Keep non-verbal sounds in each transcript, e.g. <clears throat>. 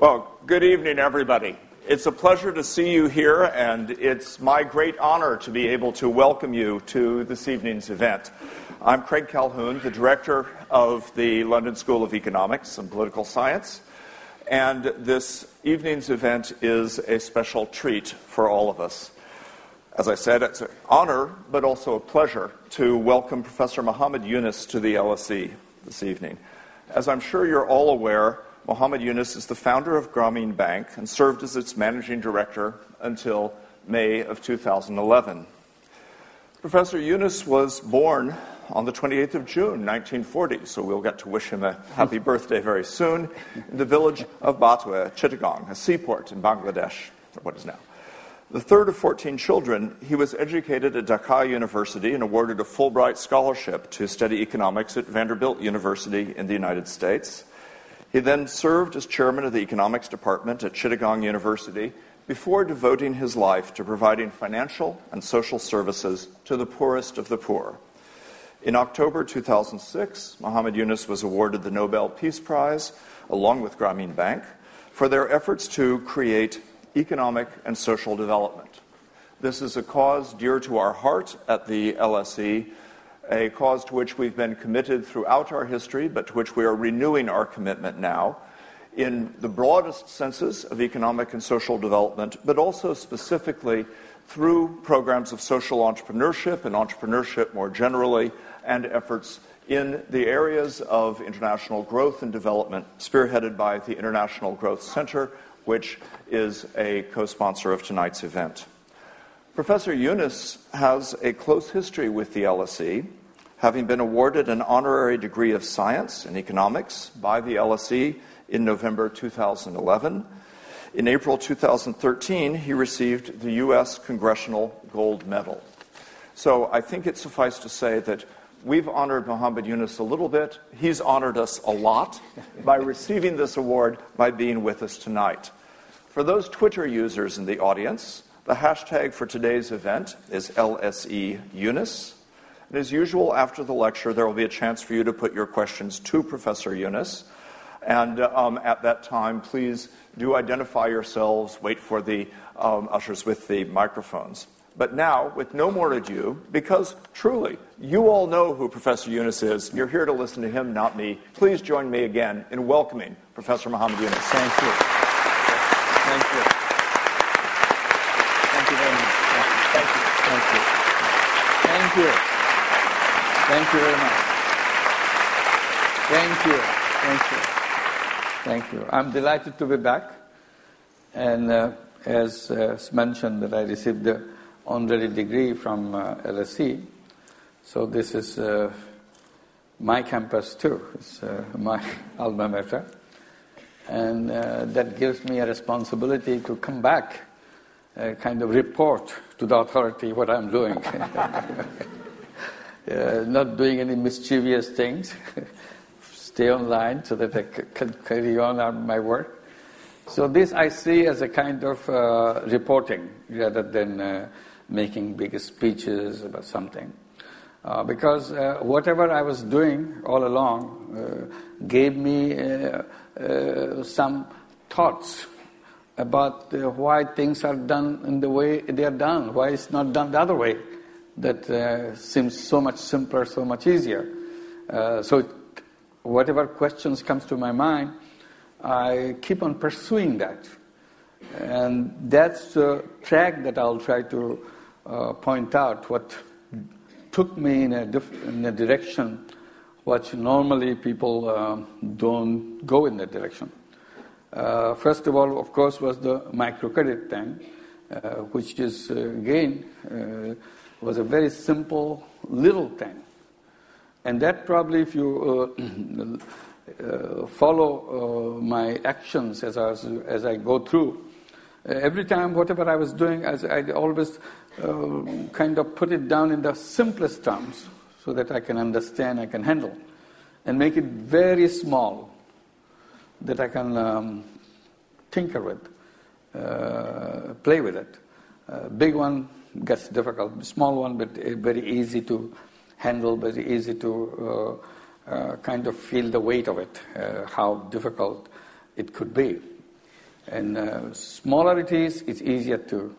Well, good evening, everybody. It's a pleasure to see you here, and it's my great honor to be able to welcome you to this evening's event. I'm Craig Calhoun, the director of the London School of Economics and Political Science, and this evening's event is a special treat for all of us. As I said, it's an honor, but also a pleasure to welcome Professor Muhammad Yunus to the LSE this evening. As I'm sure you're all aware, Muhammad Yunus is the founder of Grameen Bank and served as its managing director until May of 2011. Professor Yunus was born on the 28th of June, 1940, so we'll get to wish him a happy <laughs> birthday very soon, in the village of Bathua, Chittagong, a seaport in Bangladesh, or what is now. The third of 14 children, he was educated at Dhaka University and awarded a Fulbright scholarship to study economics at Vanderbilt University in the United States. He then served as chairman of the economics department at Chittagong University before devoting his life to providing financial and social services to the poorest of the poor. In October 2006, Muhammad Yunus was awarded the Nobel Peace Prize, along with Grameen Bank, for their efforts to create economic and social development. This is a cause dear to our heart at the LSE a cause to which we've been committed throughout our history, but to which we are renewing our commitment now in the broadest senses of economic and social development, but also specifically through programs of social entrepreneurship and entrepreneurship more generally, and efforts in the areas of international growth and development, spearheaded by the International Growth Center, which is a co sponsor of tonight's event. Professor Yunus has a close history with the LSE having been awarded an honorary degree of science in economics by the LSE in November 2011. In April 2013, he received the U.S. Congressional Gold Medal. So I think it suffices to say that we've honored Muhammad Yunus a little bit. He's honored us a lot by receiving this award by being with us tonight. For those Twitter users in the audience, the hashtag for today's event is LSE Yunus. And as usual, after the lecture, there will be a chance for you to put your questions to Professor Yunus. And um, at that time, please do identify yourselves, wait for the um, ushers with the microphones. But now, with no more ado, because truly, you all know who Professor Yunus is. You're here to listen to him, not me. Please join me again in welcoming Professor Muhammad Yunus. Thank you. Thank you very much. Thank you. Thank you. Thank you. Thank you very much. Thank you. Thank you. Thank you. I'm delighted to be back. And uh, as uh, mentioned, that I received the honorary degree from uh, LSE. So this is uh, my campus too. It's uh, my <laughs> alma mater. And uh, that gives me a responsibility to come back, kind of report to the authority what I'm doing. <laughs> uh, not doing any mischievous things, <laughs> stay online so that I can carry on my work. So this I see as a kind of uh, reporting rather than uh, making big speeches about something. Uh, because uh, whatever I was doing all along uh, gave me some thoughts about why things are done in the way they are done, why it's not done the other way that uh, seems so much simpler, so much easier. Uh, so whatever questions comes to my mind, I keep on pursuing that. And that's the track that I'll try to uh, point out what took me in a, diff- in a direction which normally people uh, don't go in that direction. Uh, first of all, of course, was the microcredit thing, uh, which is again was a very simple little thing. And that probably, if you uh, <clears throat> uh, follow uh, my actions as I, as I go through, uh, every time, whatever I was doing, as I always uh, kind of put it down in the simplest terms so that I can understand, I can handle, and make it very small that I can um, tinker with, uh, play with it. big one, gets difficult. Small one, but very easy to handle, very easy to uh, uh, kind of feel the weight of it, uh, how difficult it could be. And uh, smaller it is, it's easier to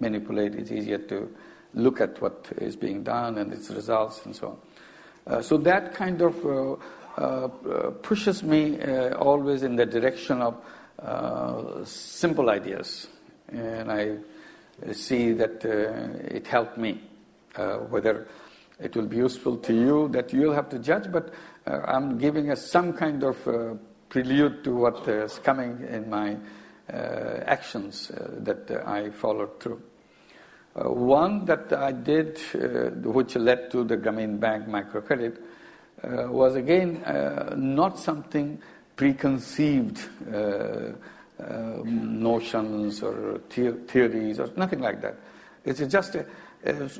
manipulate, it's easier to look at what is being done and its results and so on. Uh, so that kind of uh, pushes me uh, always in the direction of uh, simple ideas. And I see that uh, it helped me. Uh, whether it will be useful to you, that you'll have to judge, but uh, I'm giving us some kind of prelude to what is coming in my uh, actions uh, that uh, I followed through. one that I did, which led to the Grameen Bank microcredit, was again not something preconceived notions or theories or nothing like that. It's just a,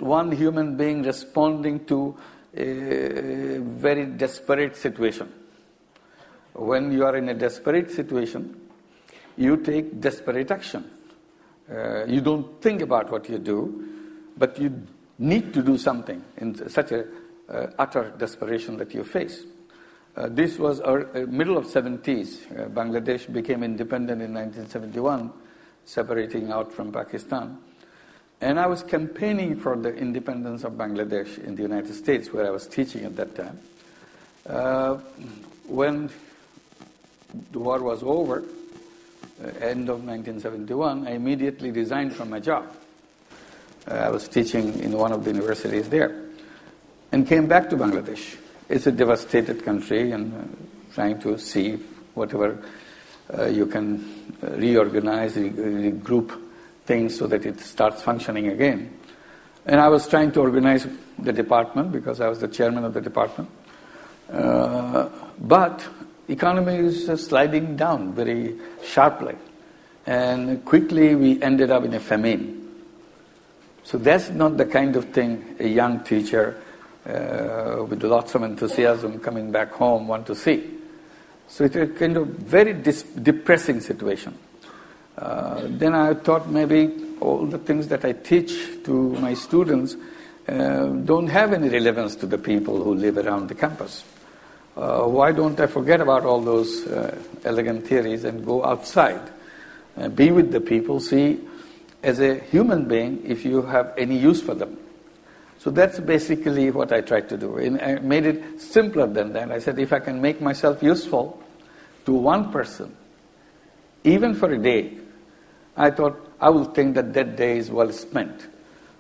one human being responding to a very desperate situation. When you are in a desperate situation, you take desperate action. Uh, you don't think about what you do, but you need to do something in such a uh, utter desperation that you face. Uh, this was our, uh, middle of 70s. Uh, Bangladesh became independent in 1971, separating out from Pakistan. And I was campaigning for the independence of Bangladesh in the United States, where I was teaching at that time. Uh, when the war was over, uh, end of 1971, I immediately resigned from my job. Uh, I was teaching in one of the universities there and came back to Bangladesh. It's a devastated country and uh, trying to see whatever uh, you can uh, reorganize, re- regroup things so that it starts functioning again. And I was trying to organize the department because I was the chairman of the department. Uh, but economy is sliding down very sharply. And quickly we ended up in a famine. So that's not the kind of thing a young teacher uh, with lots of enthusiasm coming back home want to see. So it's a kind of very depressing situation. Uh, then I thought maybe all the things that I teach to my students uh, don't have any relevance to the people who live around the campus uh, why don't I forget about all those uh, elegant theories and go outside, uh, be with the people, see as a human being if you have any use for them. So that's basically what I tried to do. And I made it simpler than that. I said, if I can make myself useful to one person, even for a day, I thought I will think that that day is well spent.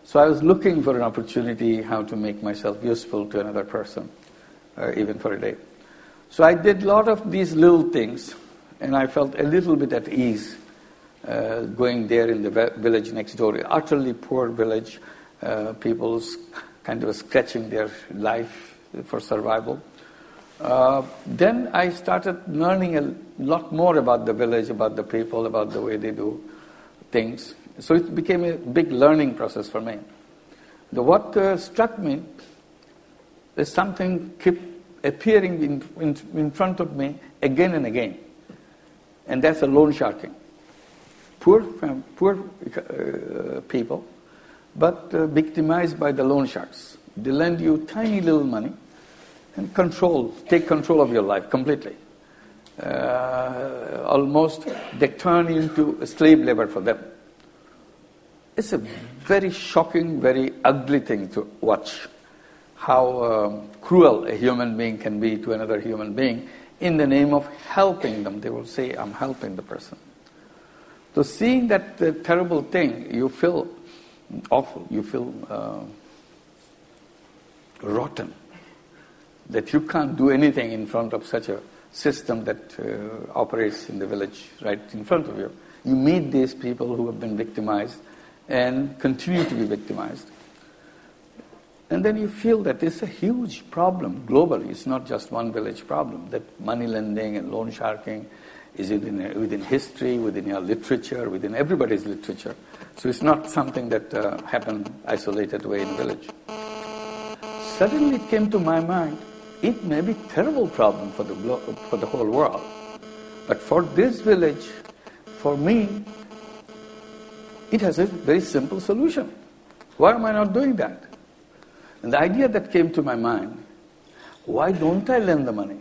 So I was looking for an opportunity how to make myself useful to another person uh, even for a day. So I did a lot of these little things, and I felt a little bit at ease uh, going there in the village next door, utterly poor village, uh, people's kind of scratching their life for survival. Uh, then I started learning a lot more about the village, about the people, about the way they do things. So it became a big learning process for me. The, what uh, struck me is something keep appearing in, in, in front of me again and again. And that's a loan sharking. Poor, poor uh, people, but uh, victimized by the loan sharks. They lend you tiny little money and control, take control of your life completely. Uh, almost they turn into slave labor for them. It's a very shocking, very ugly thing to watch how um, cruel a human being can be to another human being in the name of helping them. They will say, I'm helping the person. So, seeing that uh, terrible thing, you feel awful, you feel uh, rotten, that you can't do anything in front of such a system that uh, operates in the village right in front of you. You meet these people who have been victimized and continue to be victimized. And then you feel that it's a huge problem globally. It's not just one village problem, that money lending and loan sharking is within, within history, within your literature, within everybody's literature. So it's not something that uh, happened isolated way in village. Suddenly it came to my mind, it may be terrible problem for the, for the whole world. But for this village, for me, it has a very simple solution. Why am I not doing that? And the idea that came to my mind, why don't I lend the money?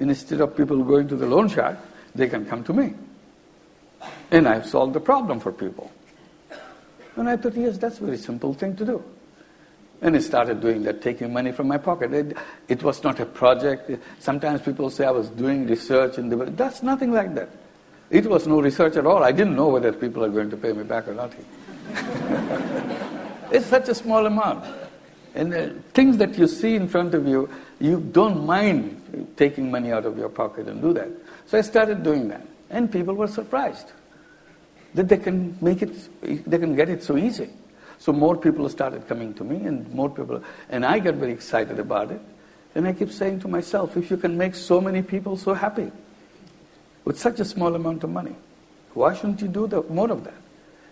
Instead of people going to the loan shark, they can come to me. And I've solved the problem for people. And I thought, yes, that's a very simple thing to do. And I started doing that, taking money from my pocket. It, it was not a project. Sometimes people say I was doing research in the. That's nothing like that. It was no research at all. I didn't know whether people are going to pay me back or not. <laughs> it's such a small amount. And uh, things that you see in front of you, you don't mind taking money out of your pocket and do that. So I started doing that. And people were surprised that they can make it, they can get it so easy. So more people started coming to me, and more people, and I got very excited about it. And I keep saying to myself, if you can make so many people so happy with such a small amount of money, why shouldn't you do the, more of that?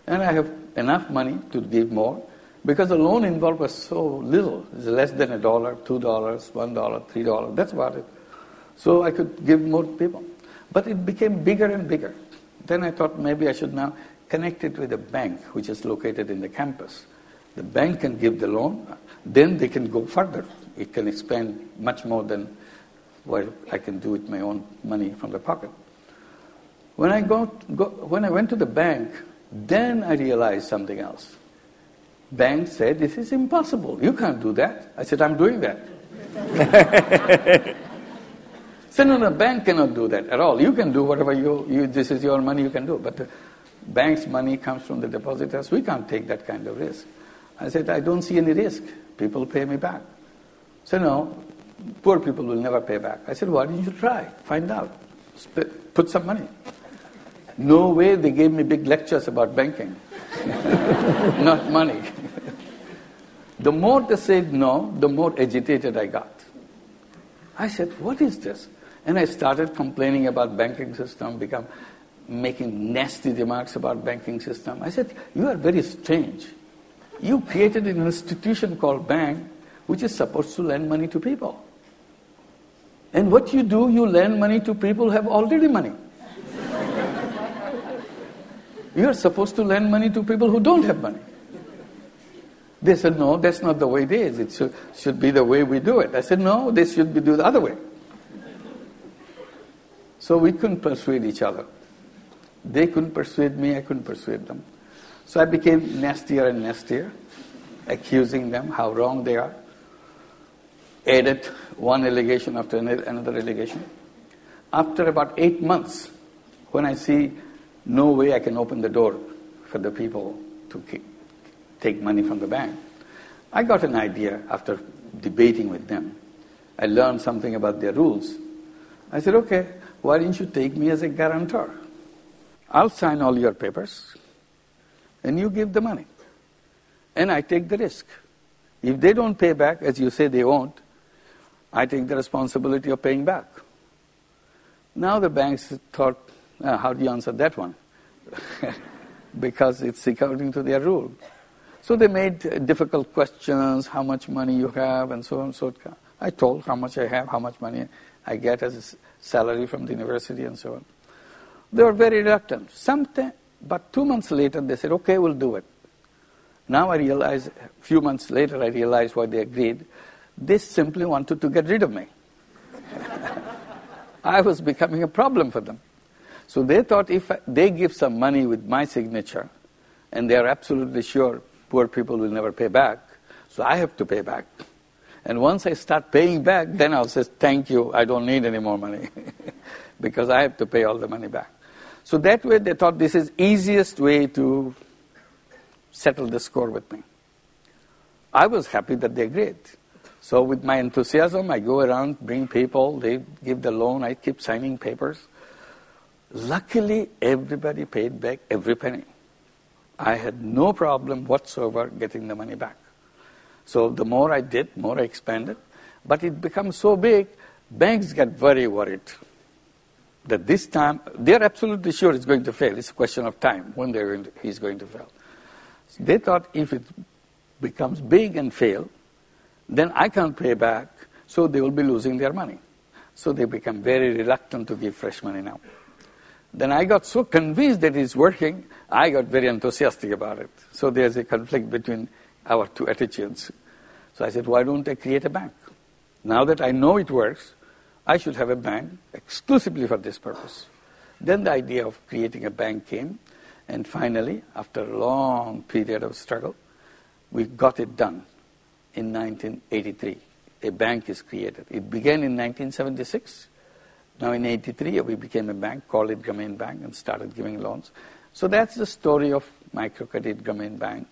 And I have enough money to give more because the loan involved was so little. It's less than a dollar, two dollars, one dollar, three dollars. That's about it. So I could give more people. But it became bigger and bigger. Then I thought maybe I should now connect it with a bank which is located in the campus. The bank can give the loan, then they can go further. It can expand much more than what I can do with my own money from the pocket. When I, go, go, when I went to the bank, then I realized something else. Bank said, This is impossible. You can't do that. I said, I'm doing that. <laughs> said, no, no, bank cannot do that at all. You can do whatever you, you this is your money, you can do. But the bank's money comes from the depositors. We can't take that kind of risk. I said, I don't see any risk. People pay me back. So no, poor people will never pay back. I said, why didn't you try? Find out. Put some money. No way they gave me big lectures about banking. <laughs> Not money. The more they said no, the more agitated I got. I said, what is this? And I started complaining about banking system, become making nasty remarks about banking system. I said, you are very strange. You created an institution called bank, which is supposed to lend money to people. And what you do, you lend money to people who have already money. <laughs> you are supposed to lend money to people who don't have money. They said, no, that's not the way it is. It should, should be the way we do it. I said, no, this should be do the other way. So we couldn't persuade each other. They couldn't persuade me, I couldn't persuade them. So I became nastier and nastier, accusing them how wrong they are. Added one allegation after another allegation. After about eight months, when I see no way I can open the door for the people to take money from the bank, I got an idea after debating with them. I learned something about their rules. I said, okay, why didn't you take me as a guarantor? I'll sign all your papers and you give the money. And I take the risk. If they don't pay back, as you say they won't, I take the responsibility of paying back. Now the banks thought, uh, how do you answer that one? <laughs> because it's according to their rule. So they made difficult questions, how much money you have, and so on. So I told how much I have, how much money I get as a salary from the university, and so on. They were very reluctant. Sometime, but two months later, they said, okay, we'll do it. Now I realize, a few months later, I realized why they agreed. They simply wanted to get rid of me. <laughs> I was becoming a problem for them. So they thought if they give some money with my signature, and they are absolutely sure poor people will never pay back, so I have to pay back. And once I start paying back, then I'll say, thank you, I don't need any more money, <laughs> because I have to pay all the money back. So that way they thought this is easiest way to settle the score with me. I was happy that they agreed. So with my enthusiasm, I go around, bring people, they give the loan, I keep signing papers. Luckily, everybody paid back every penny. I had no problem whatsoever getting the money back. So the more I did, more I expanded. But it becomes so big, banks get very worried that this time they're absolutely sure it's going to fail. It's a question of time when they're going to, he's going to fail. So they thought if it becomes big and fail, then I can't pay back, so they will be losing their money. So they become very reluctant to give fresh money now. Then I got so convinced that it's working, I got very enthusiastic about it. So there's a conflict between our two attitudes. So I said, why don't I create a bank? Now that I know it works, I should have a bank exclusively for this purpose. Then the idea of creating a bank came, and finally, after a long period of struggle, we got it done in 1983. A bank is created. It began in 1976. Now in 83, we became a bank, called it Grameen Bank, and started giving loans. So that's the story of Microcredit Grameen Bank.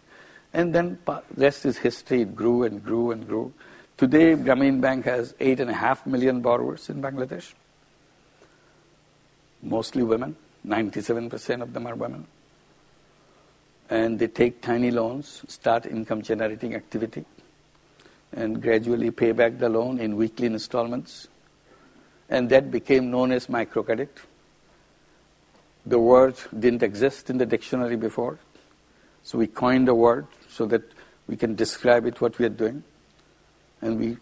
And then rest is history. It grew and grew and grew. Today, Grameen Bank has 8.5 million borrowers in Bangladesh, mostly women. 97% of them are women. And they take tiny loans, start income generating activity, and gradually pay back the loan in weekly installments. And that became known as microcredit. The word didn't exist in the dictionary before, so we coined a word so that we can describe it what we are doing and we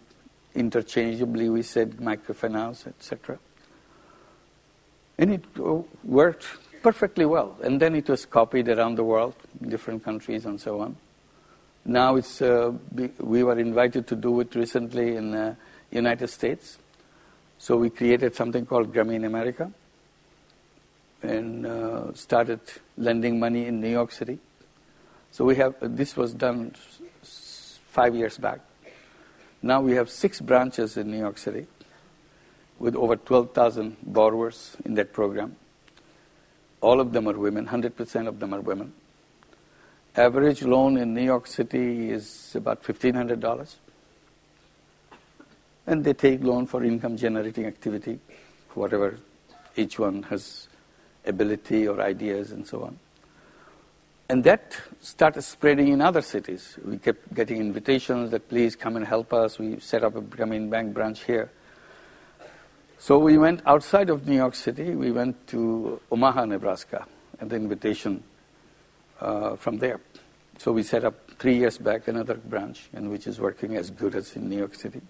interchangeably we said microfinance, etc. And it uh, worked perfectly well. And then it was copied around the world, different countries and so on. Now it's uh, we were invited to do it recently in the uh, United States. So we created something called Grameen America and uh, started lending money in New York City. So we have this was done five years back. Now we have six branches in New York City with over 12,000 borrowers in that program. All of them are women, 100% of them are women. Average loan in New York City is about $1,500. And they take loan for income generating activity, whatever each one has ability or ideas and so on. And that started spreading in other cities. We kept getting invitations that please come and help us. We set up a Grameen Bank branch here. So we went outside of New York City. We went to Omaha, Nebraska, at the invitation uh, from there. So we set up three years back another branch, and which is working as good as in New York City.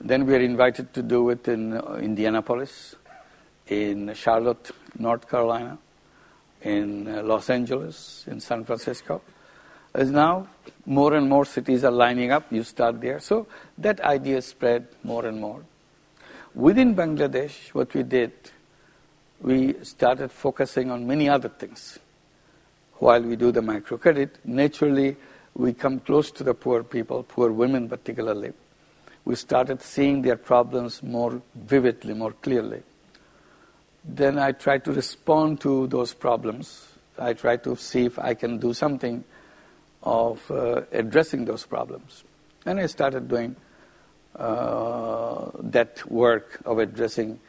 Then we were invited to do it in uh, Indianapolis, in Charlotte, North Carolina, in uh, Los Angeles, in San Francisco. As now more and more cities are lining up, you start there. So that idea spread more and more. Within Bangladesh, what we did, we started focusing on many other things. While we do the microcredit, naturally we come close to the poor people, poor women particularly. We started seeing their problems more vividly, more clearly then I try to respond to those problems. I try to see if I can do something of uh, addressing those problems. And I started doing uh, that work of addressing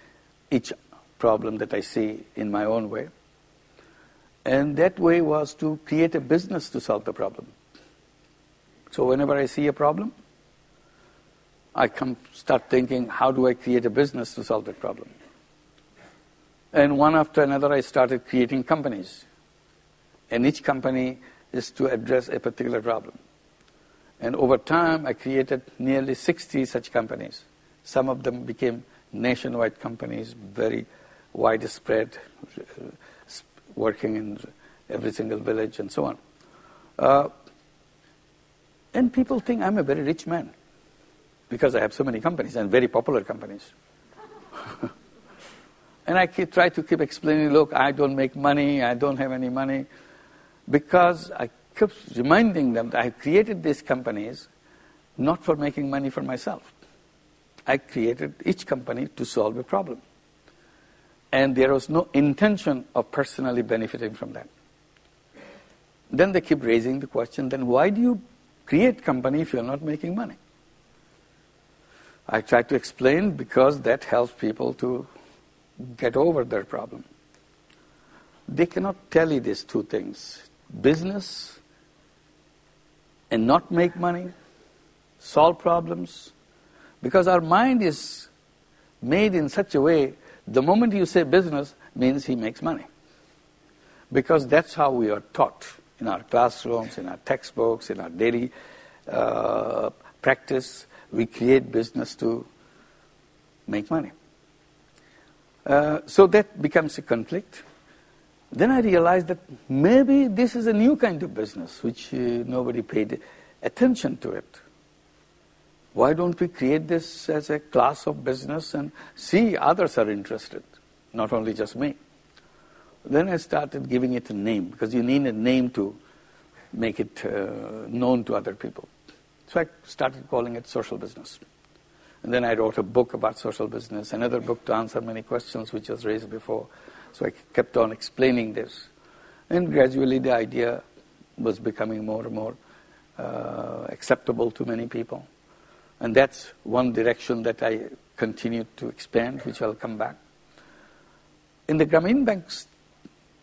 each problem that I see in my own way. And that way was to create a business to solve the problem. So whenever I see a problem, I come start thinking, how do I create a business to solve that problem? And one after another, I started creating companies. And each company is to address a particular problem. And over time, I created nearly 60 such companies. Some of them became nationwide companies, very widespread, working in every single village and so on. Uh, and people think I'm a very rich man because I have so many companies and very popular companies. <laughs> And I keep, try to keep explaining, look, I don't make money, I don't have any money, because I keep reminding them that I created these companies not for making money for myself. I created each company to solve a problem. And there was no intention of personally benefiting from that. Then they keep raising the question, then why do you create company if you're not making money? I try to explain because that helps people to get over their problem. They cannot tell you these two things business and not make money, solve problems, because our mind is made in such a way the moment you say business means he makes money. Because that's how we are taught in our classrooms, in our textbooks, in our daily uh, practice. We create business to make money. Uh, so that becomes a conflict. Then I realized that maybe this is a new kind of business which uh, nobody paid attention to it. Why don't we create this as a class of business and see others are interested, not only just me? Then I started giving it a name because you need a name to make it uh, known to other people. So I started calling it social business. And then I wrote a book about social business, another book to answer many questions which was raised before. So I kept on explaining this. And gradually the idea was becoming more and more uh, acceptable to many people. And that's one direction that I continued to expand, which I'll come back. In the Grameen Banks,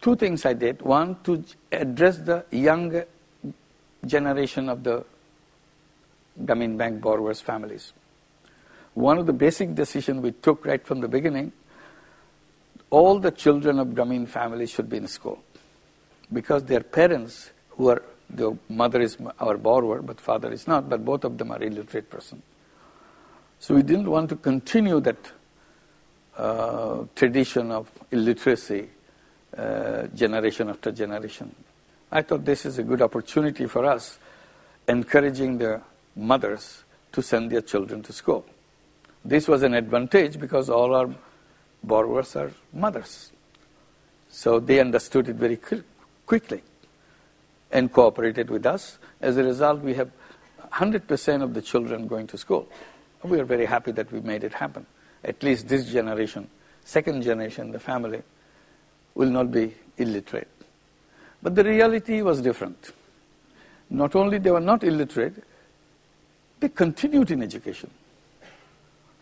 two things I did. One, to address the young generation of the Grameen Bank borrowers' families. One of the basic decisions we took right from the beginning, all the children of Grameen families should be in school. Because their parents, who are, the mother is our borrower, but father is not, but both of them are illiterate person. So we didn't want to continue that uh, tradition of illiteracy uh, generation after generation. I thought this is a good opportunity for us, encouraging the mothers to send their children to school. This was an advantage because all our borrowers are mothers. So they understood it very quickly and cooperated with us. As a result, we have 100% of the children going to school. We are very happy that we made it happen. At least this generation, second generation, the family, will not be illiterate. But the reality was different. Not only they were not illiterate, they continued in education.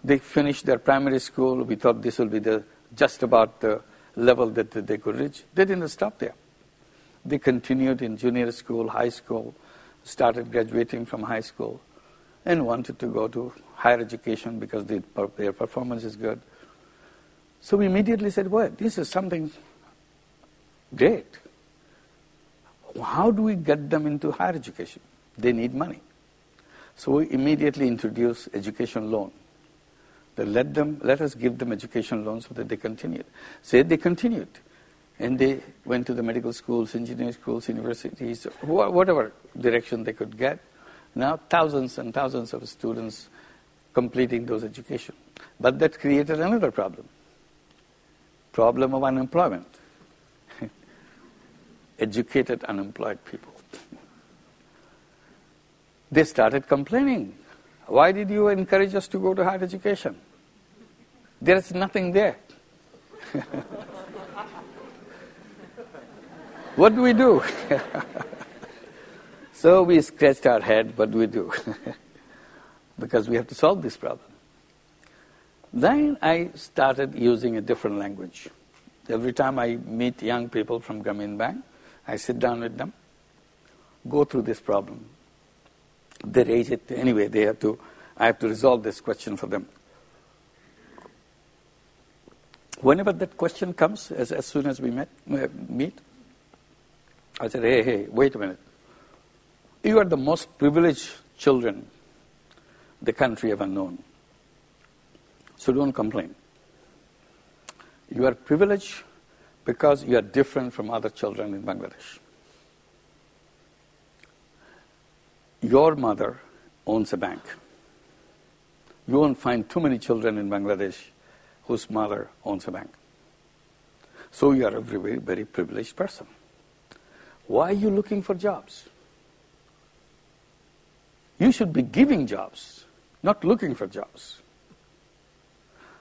They finished their primary school. We thought this will be the just about the level that they could reach. They didn't stop there. They continued in junior school, high school, started graduating from high school, and wanted to go to higher education because the, their performance is good. So we immediately said, well, this is something great. How do we get them into higher education? They need money. So we immediately introduced education loan. They let them, let us give them education loans so that they continued. Say they continued. And they went to the medical schools, engineering schools, universities, whatever direction they could get. Now thousands and thousands of students completing those education. But that created another problem. Problem of unemployment. <laughs> Educated unemployed people. They started complaining. Why did you encourage us to go to higher education? There is nothing there. <laughs> what do we do? <laughs> so we scratched our head, what do we do? <laughs> because we have to solve this problem. Then I started using a different language. Every time I meet young people from Grameen Bank, I sit down with them, go through this problem. They raise it anyway, they have to, I have to resolve this question for them. Whenever that question comes, as, as soon as we met, uh, meet, I said, hey, hey, wait a minute. You are the most privileged children the country ever known. So don't complain. You are privileged because you are different from other children in Bangladesh. Your mother owns a bank. You won't find too many children in Bangladesh whose mother owns a bank. So you are a very, very privileged person. Why are you looking for jobs? You should be giving jobs, not looking for jobs.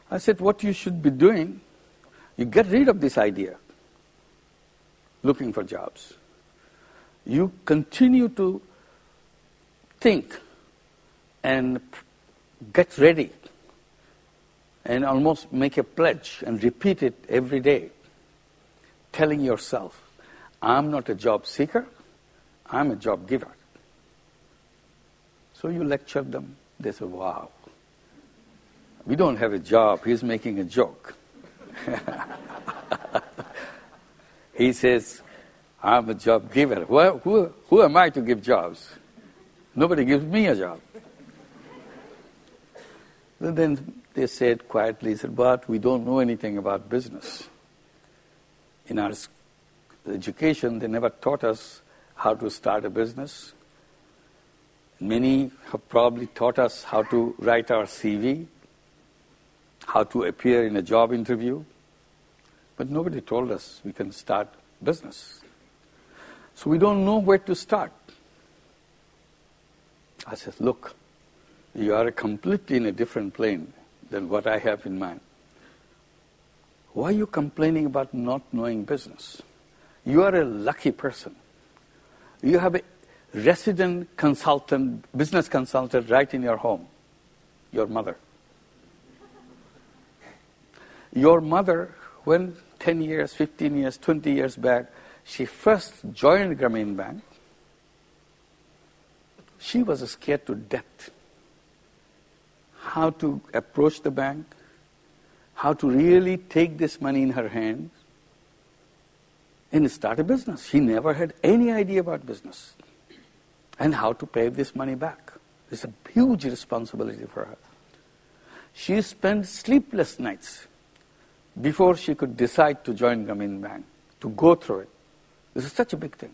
I said, what you should be doing, you get rid of this idea, looking for jobs. You continue to think and get ready and almost make a pledge and repeat it every day, telling yourself, I'm not a job seeker, I'm a job giver. So you lecture them, they say, wow, we don't have a job, he's making a joke. <laughs> he says, I'm a job giver. Who, who am I to give jobs? Nobody gives me a job. then they said quietly, said, but we don't know anything about business. In our education, they never taught us how to start a business. Many have probably taught us how to write our CV, how to appear in a job interview. but nobody told us we can start business. So we don't know where to start. I said, look, you are completely in a different plane than what I have in mind. Why are you complaining about not knowing business? You are a lucky person. You have a resident consultant, business consultant right in your home, your mother. Your mother, when 10 years, 15 years, 20 years back, she first joined Grameen Bank, she was scared to death how to approach the bank, how to really take this money in her hands and start a business. She never had any idea about business and how to pay this money back. It's a huge responsibility for her. She spent sleepless nights before she could decide to join Grameen Bank, to go through it. This is such a big thing.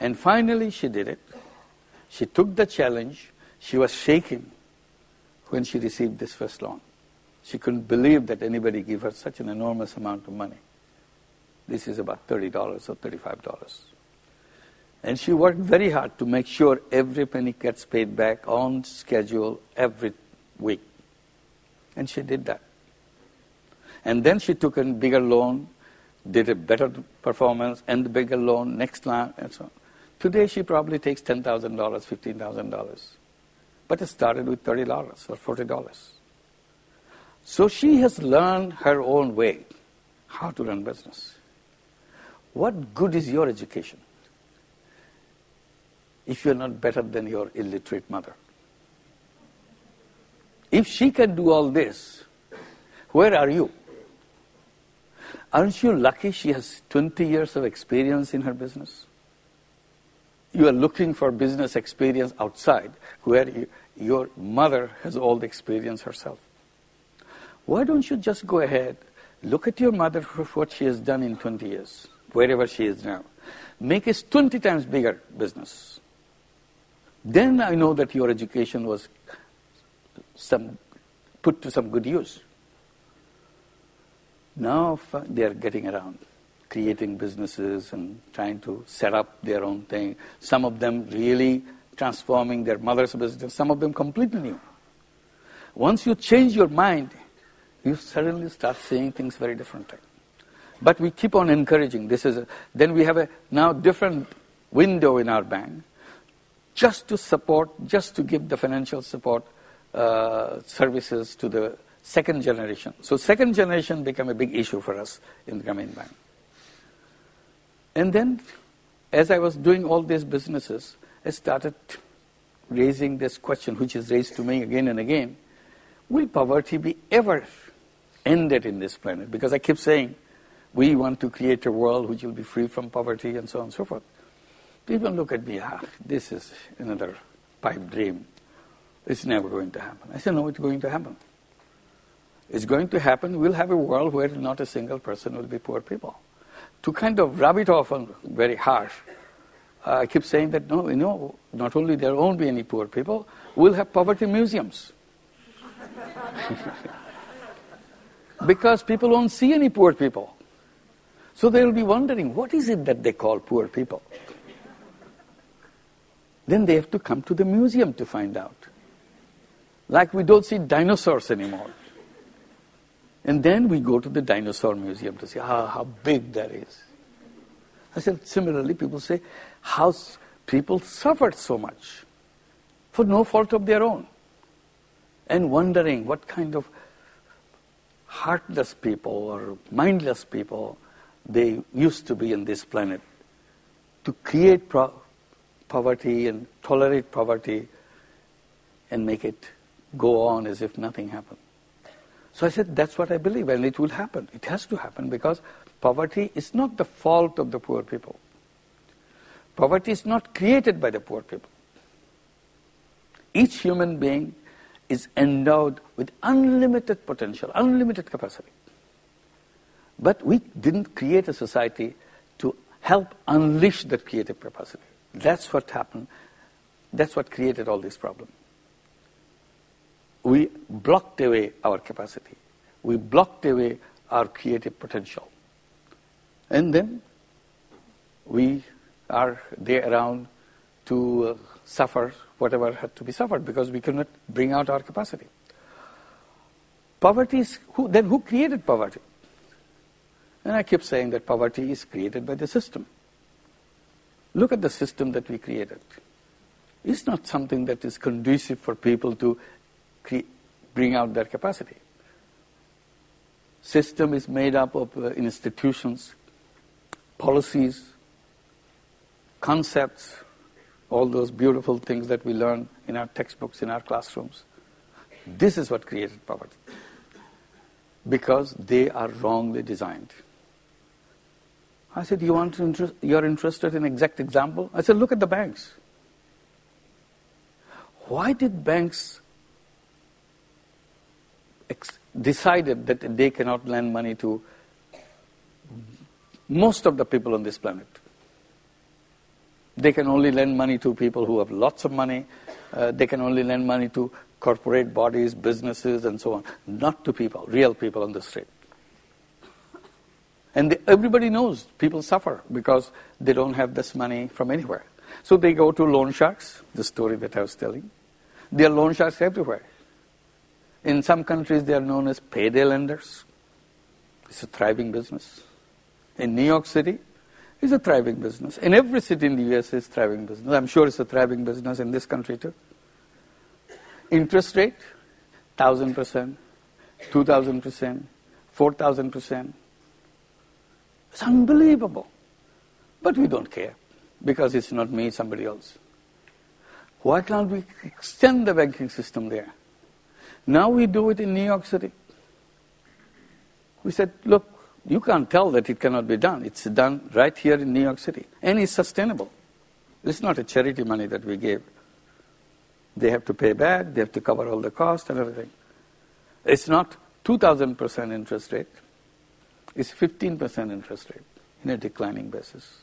And finally, she did it. She took the challenge. She was shaking when she received this first loan. She couldn't believe that anybody gave her such an enormous amount of money. This is about $30 or $35. And she worked very hard to make sure every penny gets paid back on schedule every week. And she did that. And then she took a bigger loan, did a better performance, and the bigger loan, next line, and so on. Today she probably takes $10,000, $15,000. But it started with $30 or $40. So she has learned her own way how to run business. What good is your education if you're not better than your illiterate mother? If she can do all this, where are you? Aren't you lucky she has 20 years of experience in her business? You are looking for business experience outside where you, your mother has all the experience herself. Why don't you just go ahead, look at your mother for what she has done in 20 years, wherever she is now. Make it 20 times bigger business. Then I know that your education was some, put to some good use. Now they are getting around, creating businesses and trying to set up their own thing. Some of them really transforming their mother's business, some of them completely new. Once you change your mind, you suddenly start seeing things very differently. But we keep on encouraging. This is a, then we have a now different window in our bank, just to support, just to give the financial support uh, services to the second generation. So second generation became a big issue for us in the Grameen Bank. And then, as I was doing all these businesses, I started raising this question, which is raised to me again and again. Will poverty be ever ended in this planet? Because I keep saying, we want to create a world which will be free from poverty and so on and so forth. People look at me, ah, this is another pipe dream. It's never going to happen. I said, no, it's going to happen. It's going to happen. We'll have a world where not a single person will be poor people. To kind of rub it off on very harsh, I keep saying that no, you know, not only there won't be any poor people, we'll have poverty museums. <laughs> because people won't see any poor people. So they'll be wondering, what is it that they call poor people? Then they have to come to the museum to find out. Like we don't see dinosaurs anymore. And then we go to the dinosaur museum to see how, how big that is. I said, similarly, people say, how people suffered so much for no fault of their own. And wondering what kind of heartless people or mindless people they used to be in this planet to create pro- poverty and tolerate poverty and make it go on as if nothing happened. So I said, that's what I believe, and it will happen. It has to happen because poverty is not the fault of the poor people. Poverty is not created by the poor people. Each human being is endowed with unlimited potential, unlimited capacity. But we didn't create a society to help unleash that creative capacity. That's what happened. That's what created all these problems. We blocked away our capacity. We blocked away our creative potential. And then we are there around to uh, suffer whatever had to be suffered because we cannot bring out our capacity. Poverty is, who, then who created poverty? And I keep saying that poverty is created by the system. Look at the system that we created. It's not something that is conducive for people to bring out their capacity. System is made up of uh, institutions, policies, concepts, all those beautiful things that we learn in our textbooks, in our classrooms. This is what created poverty. Because they are wrongly designed. I said, you want to you're interested in exact example? I said, look at the banks. Why did banks ex- decided that they cannot lend money to most of the people on this planet? They can only lend money to people who have lots of money. Uh, they can only lend money to corporate bodies, businesses, and so on, not to people, real people on the street. And they, everybody knows people suffer because they don't have this money from anywhere. So they go to loan sharks, the story that I was telling. There are loan sharks everywhere. In some countries, they are known as payday lenders. It's a thriving business. In New York City, it's a thriving business. In every city in the US, it's thriving business. I'm sure it's a thriving business in this country too. Interest rate, 1,000%, 2,000%, 4,000%. It's unbelievable. But we don't care because it's not me, somebody else. Why can't we extend the banking system there? Now we do it in New York City. We said, look, you can't tell that it cannot be done. It's done right here in New York City. And it's sustainable. It's not a charity money that we gave. They have to pay back, they have to cover all the cost and everything. It's not 2,000% interest rate it's 15% interest rate in a declining basis.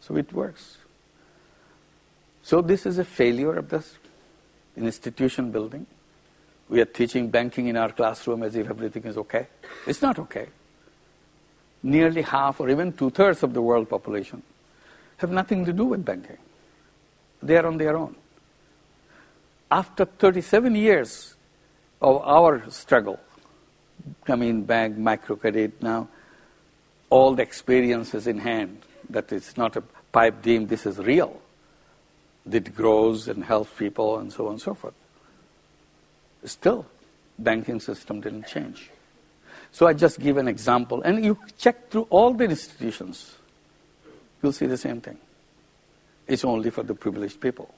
So it works. So this is a failure of the institution building. We are teaching banking in our classroom as if everything is okay. It's not okay. Nearly half or even two thirds of the world population have nothing to do with banking. They are on their own. After 37 years of our struggle, Grameen Bank, microcredit now, all the experiences in hand, that it's not a pipe dream, this is real. It grows and helps people and so on and so forth. Still, banking system didn't change. So I just give an example, and you check through all the institutions, you'll see the same thing. It's only for the privileged people.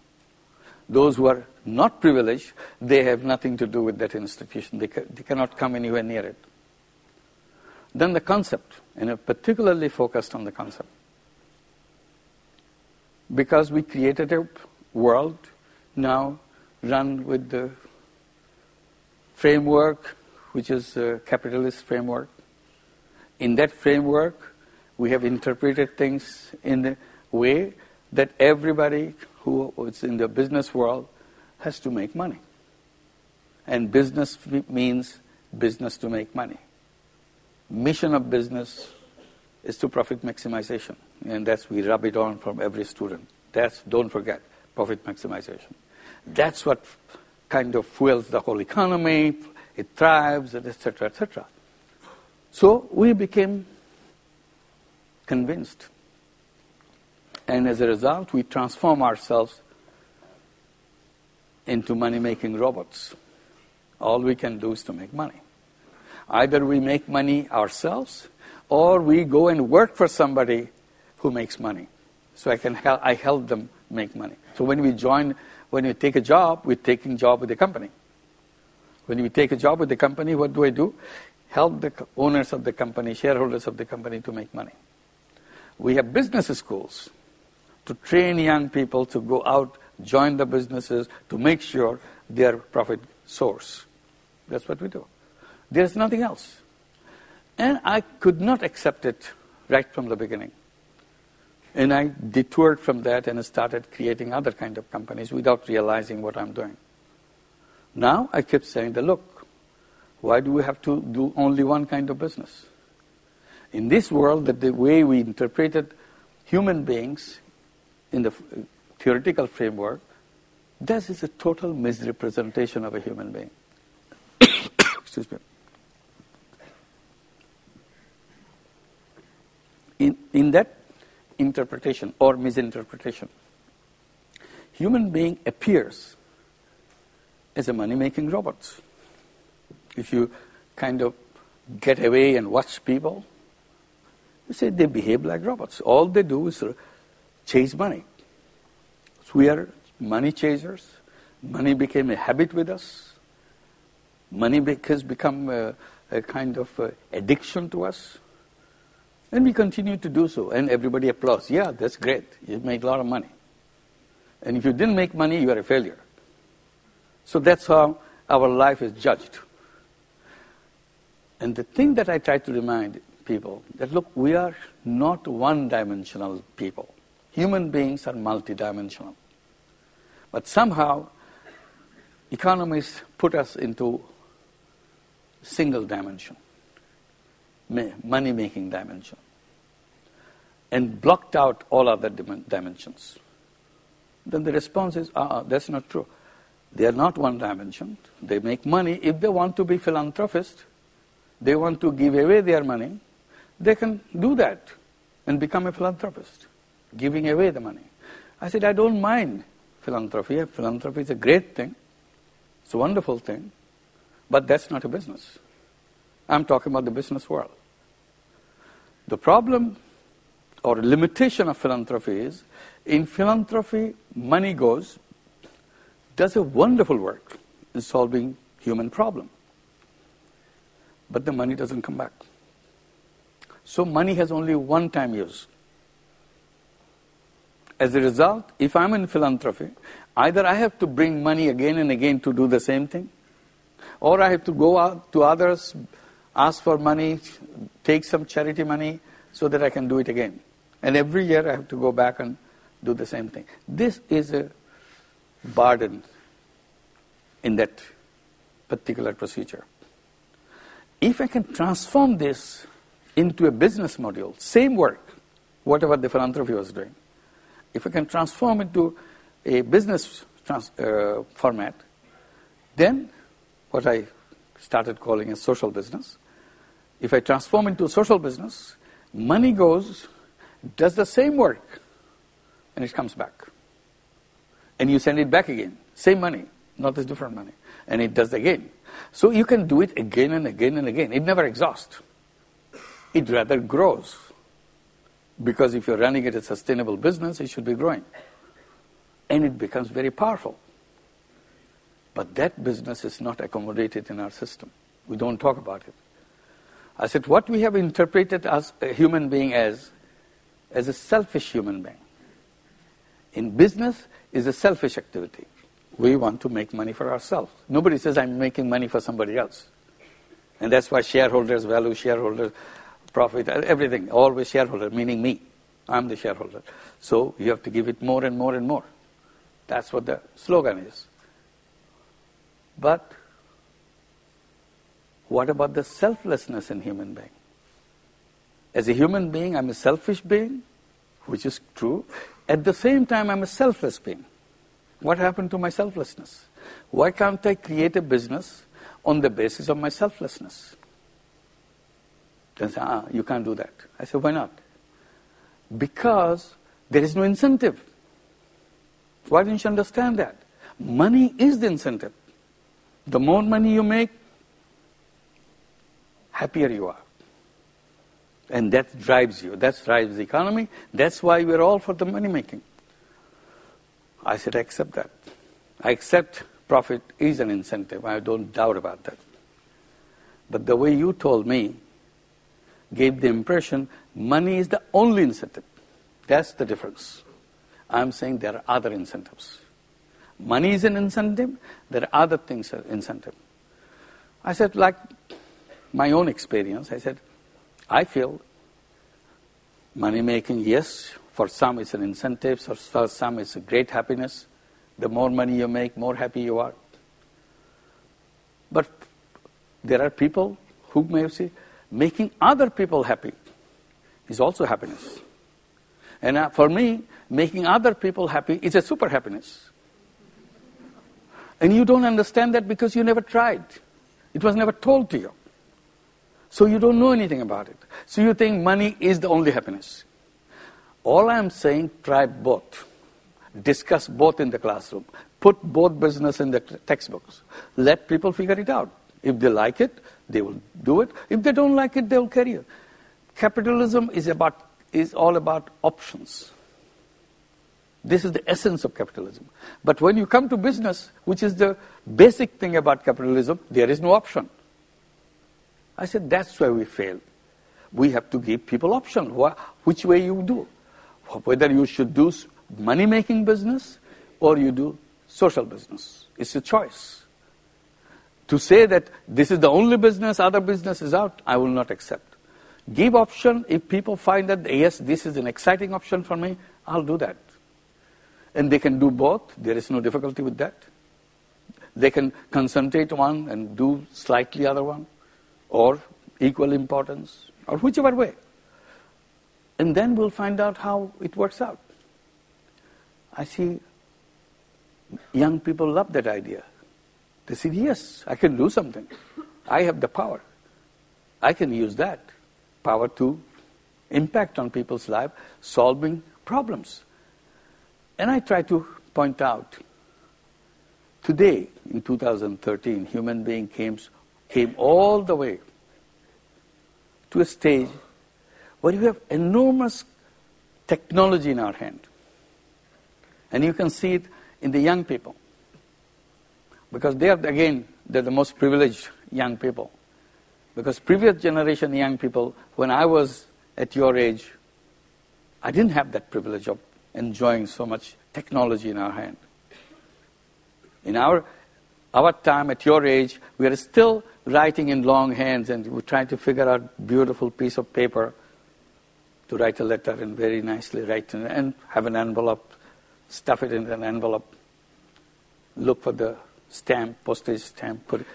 Those who are not privileged, they have nothing to do with that institution. They, ca- they cannot come anywhere near it. Then the concept, and I particularly focused on the concept. Because we created a world now run with the framework, which is a capitalist framework. In that framework, we have interpreted things in a way that everybody who is in the business world has to make money. And business means business to make money. Mission of business is to profit maximization. And that's we rub it on from every student. That's, don't forget, profit maximization. That's what kind of fuels the whole economy, it thrives, etc., etc. So we became convinced and as a result, we transform ourselves into money making robots. All we can do is to make money. Either we make money ourselves or we go and work for somebody who makes money. So I can help, I help them make money. So when we join, when you take a job, we're taking job with the company. When we take a job with the company, what do I do? Help the owners of the company, shareholders of the company to make money. We have business schools to train young people to go out, join the businesses, to make sure their profit source. That's what we do. There's nothing else. And I could not accept it right from the beginning. And I detoured from that and started creating other kind of companies without realizing what I'm doing. Now I keep saying that look, why do we have to do only one kind of business? In this world, that the way we interpreted human beings in the theoretical framework, this is a total misrepresentation of a human being. <coughs> Excuse me. In, in that interpretation or misinterpretation, human being appears as a money-making robot. If you kind of get away and watch people, you say they behave like robots. All they do is chase money. So we are money chasers. Money became a habit with us. Money has become a, a kind of uh, addiction to us. And we continue to do so. And everybody applauds. Yeah, that's great. You made a lot of money. And if you didn't make money, you are a failure. So that's how our life is judged. And the thing that I try to remind people that look, we are not one dimensional people. Human beings are multidimensional. But somehow, economists put us into single dimension, money making dimension, and blocked out all other dimensions. Then the response is, ah, that's not true. They are not one dimension. They make money. If they want to be philanthropists, they want to give away their money, they can do that and become a philanthropist, giving away the money. I said, I don't mind philanthropy. Philanthropy is a great thing, it's a wonderful thing, but that's not a business. I'm talking about the business world. The problem or limitation of philanthropy is in philanthropy, money goes, does a wonderful work in solving human problem, but the money doesn't come back. So money has only one time use. As a result, if I'm in philanthropy, either I have to bring money again and again to do the same thing, or I have to go out to others, ask for money, take some charity money so that I can do it again. And every year I have to go back and do the same thing. This is a burden in that particular procedure. If I can transform this into a business module, same work, whatever the philanthropy was doing. If I can transform into a business trans, uh, format, then what I started calling a social business. If I transform into a social business, money goes, does the same work, and it comes back. And you send it back again. Same money, not this different money. And it does again. So you can do it again and again and again. It never exhausts it rather grows. Because if you're running it as a sustainable business, it should be growing. And it becomes very powerful. But that business is not accommodated in our system. We don't talk about it. I said, what we have interpreted as a human being as, as a selfish human being. In business is a selfish activity. We want to make money for ourselves. Nobody says I'm making money for somebody else. And that's why shareholders value shareholders profit, everything, always shareholder, meaning me. I'm the shareholder. So you have to give it more and more and more. That's what the slogan is. But what about the selflessness in human being? As a human being, I'm a selfish being, which is true. At the same time, I'm a selfless being. What happened to my selflessness? Why can't I create a business on the basis of my selflessness? They say, ah, you can't do that. I say, why not? Because there is no incentive. Why don't you understand that? Money is the incentive. The more money you make, happier you are. And that drives you. That drives the economy. That's why we're all for the money making. I said, I accept that. I accept profit is an incentive. I don't doubt about that. But the way you told me, gave the impression money is the only incentive. That's the difference. I'm saying there are other incentives. Money is an incentive, there are other things are incentive. I said, like my own experience, I said, I feel money making, yes, for some it's an incentive, for some it's a great happiness. The more money you make, more happy you are. But there are people who may say, making other people happy is also happiness. And uh, for me, making other people happy is a super happiness. And you don't understand that because you never tried. It was never told to you. So you don't know anything about it. So you think money is the only happiness. All I'm saying, try both. Discuss both in the classroom. Put both business in the textbooks. Let people figure it out. If they like it, they will do it. If they don't like it, they will carry it. Capitalism is about is all about options. This is the essence of capitalism. But when you come to business, which is the basic thing about capitalism, there is no option. I said, that's where we fail. We have to give people option. Which way you do. Whether you should do money-making business or you do social business. It's a choice. To say that this is the only business, other business is out, I will not accept. Give option. If people find that, yes, this is an exciting option for me, I'll do that. And they can do both. There is no difficulty with that. They can concentrate one and do slightly other one, or equal importance, or whichever way. And then we'll find out how it works out. I see young people love that idea. They said, yes, I can do something. I have the power. I can use that power to impact on people's life, solving problems. And I try to point out, today, in 2013, human being came, came all the way to a stage where you have enormous technology in our hand. And you can see it in the young people. Because they are, again, they're the most privileged young people. Because previous generation young people, when I was at your age, I didn't have that privilege of enjoying so much technology in our hand. In our, our time, at your age, we are still writing in long hands and we're trying to figure out beautiful piece of paper to write a letter and very nicely write it and have an envelope, stuff it in an envelope, look for the stamp, postage stamp, put it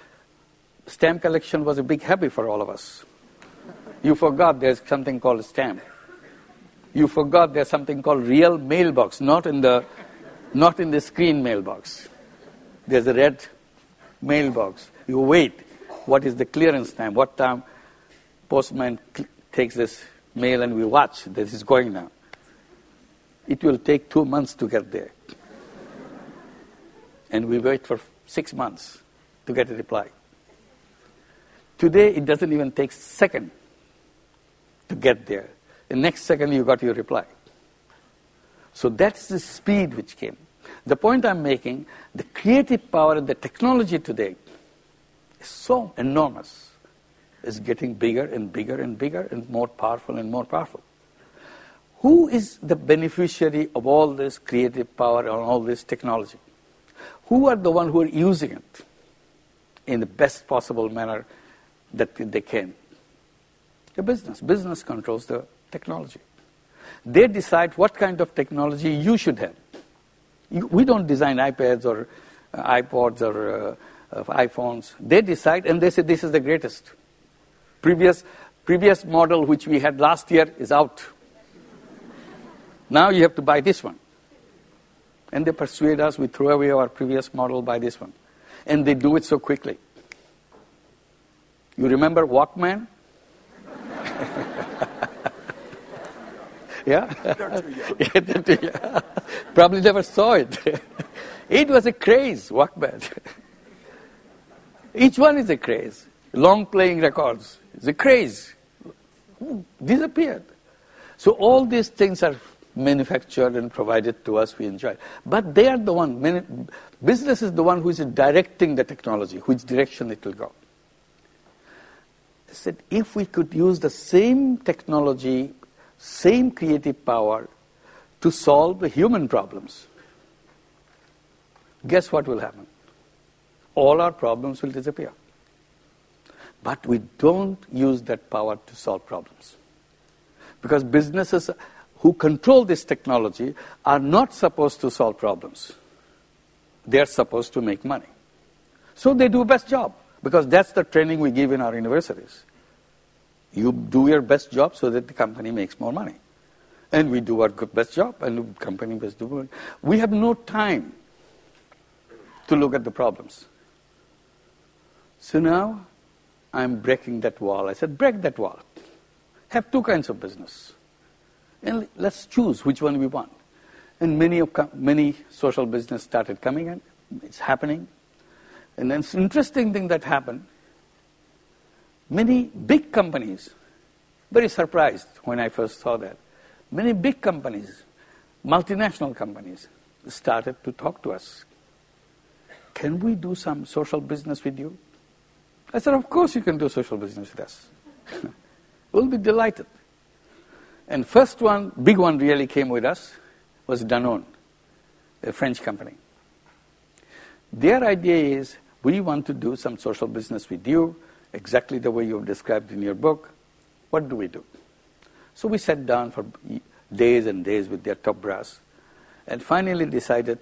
stamp collection was a big hobby for all of us. You forgot there's something called a stamp. You forgot there's something called real mailbox, not in the, not in the screen mailbox. There's a red mailbox. You wait. What is the clearance time? What time postman takes this mail and we watch this is going now. It will take two months to get there. And we wait for six months to get a reply. Today, it doesn't even take second to get there. The next second, you got your reply. So that's the speed which came. The point I'm making, the creative power and the technology today is so enormous. It's getting bigger and bigger and bigger and more powerful and more powerful. Who is the beneficiary of all this creative power and all this technology? Who are the ones who are using it in the best possible manner that they can. The business. Business controls the technology. They decide what kind of technology you should have. We don't design iPads or uh, iPods or uh, iPhones. They decide and they say this is the greatest. Previous, previous model which we had last year is out. Now you have to buy this one. And they persuade us, we throw away our previous model, buy this one. And they do it so quickly. You remember Walkman? Yeah? <laughs> <laughs> yeah? <laughs> Probably never saw it. it was a craze, Walkman. Each one is a craze. Long playing records is a craze. Disappeared. So all these things are manufactured and provided to us, we enjoy. But they are the one, business is the one who is directing the technology, which direction it will go I said if we could use the same technology, same creative power to solve the human problems, guess what will happen? All our problems will disappear. But we don't use that power to solve problems. Because businesses who control this technology are not supposed to solve problems. They're supposed to make money. So they do best job because that's the training we give in our universities. You do your best job so that the company makes more money. And we do our best job, and the company best do it. We have no time to look at the problems. So now I'm breaking that wall. I said, break that wall. Have two kinds of business. And let's choose which one we want. And many, of, many social business started coming in. It's happening. And then an interesting thing that happened, many big companies, very surprised when I first saw that, many big companies, multinational companies, started to talk to us. Can we do some social business with you? I said, Of course you can do social business with us. <laughs> we'll be delighted. And first one, big one really came with us was Danone, a French company. Their idea is we want to do some social business with you, exactly the way you've described in your book. What do we do? So we sat down for days and days with their top brass and finally decided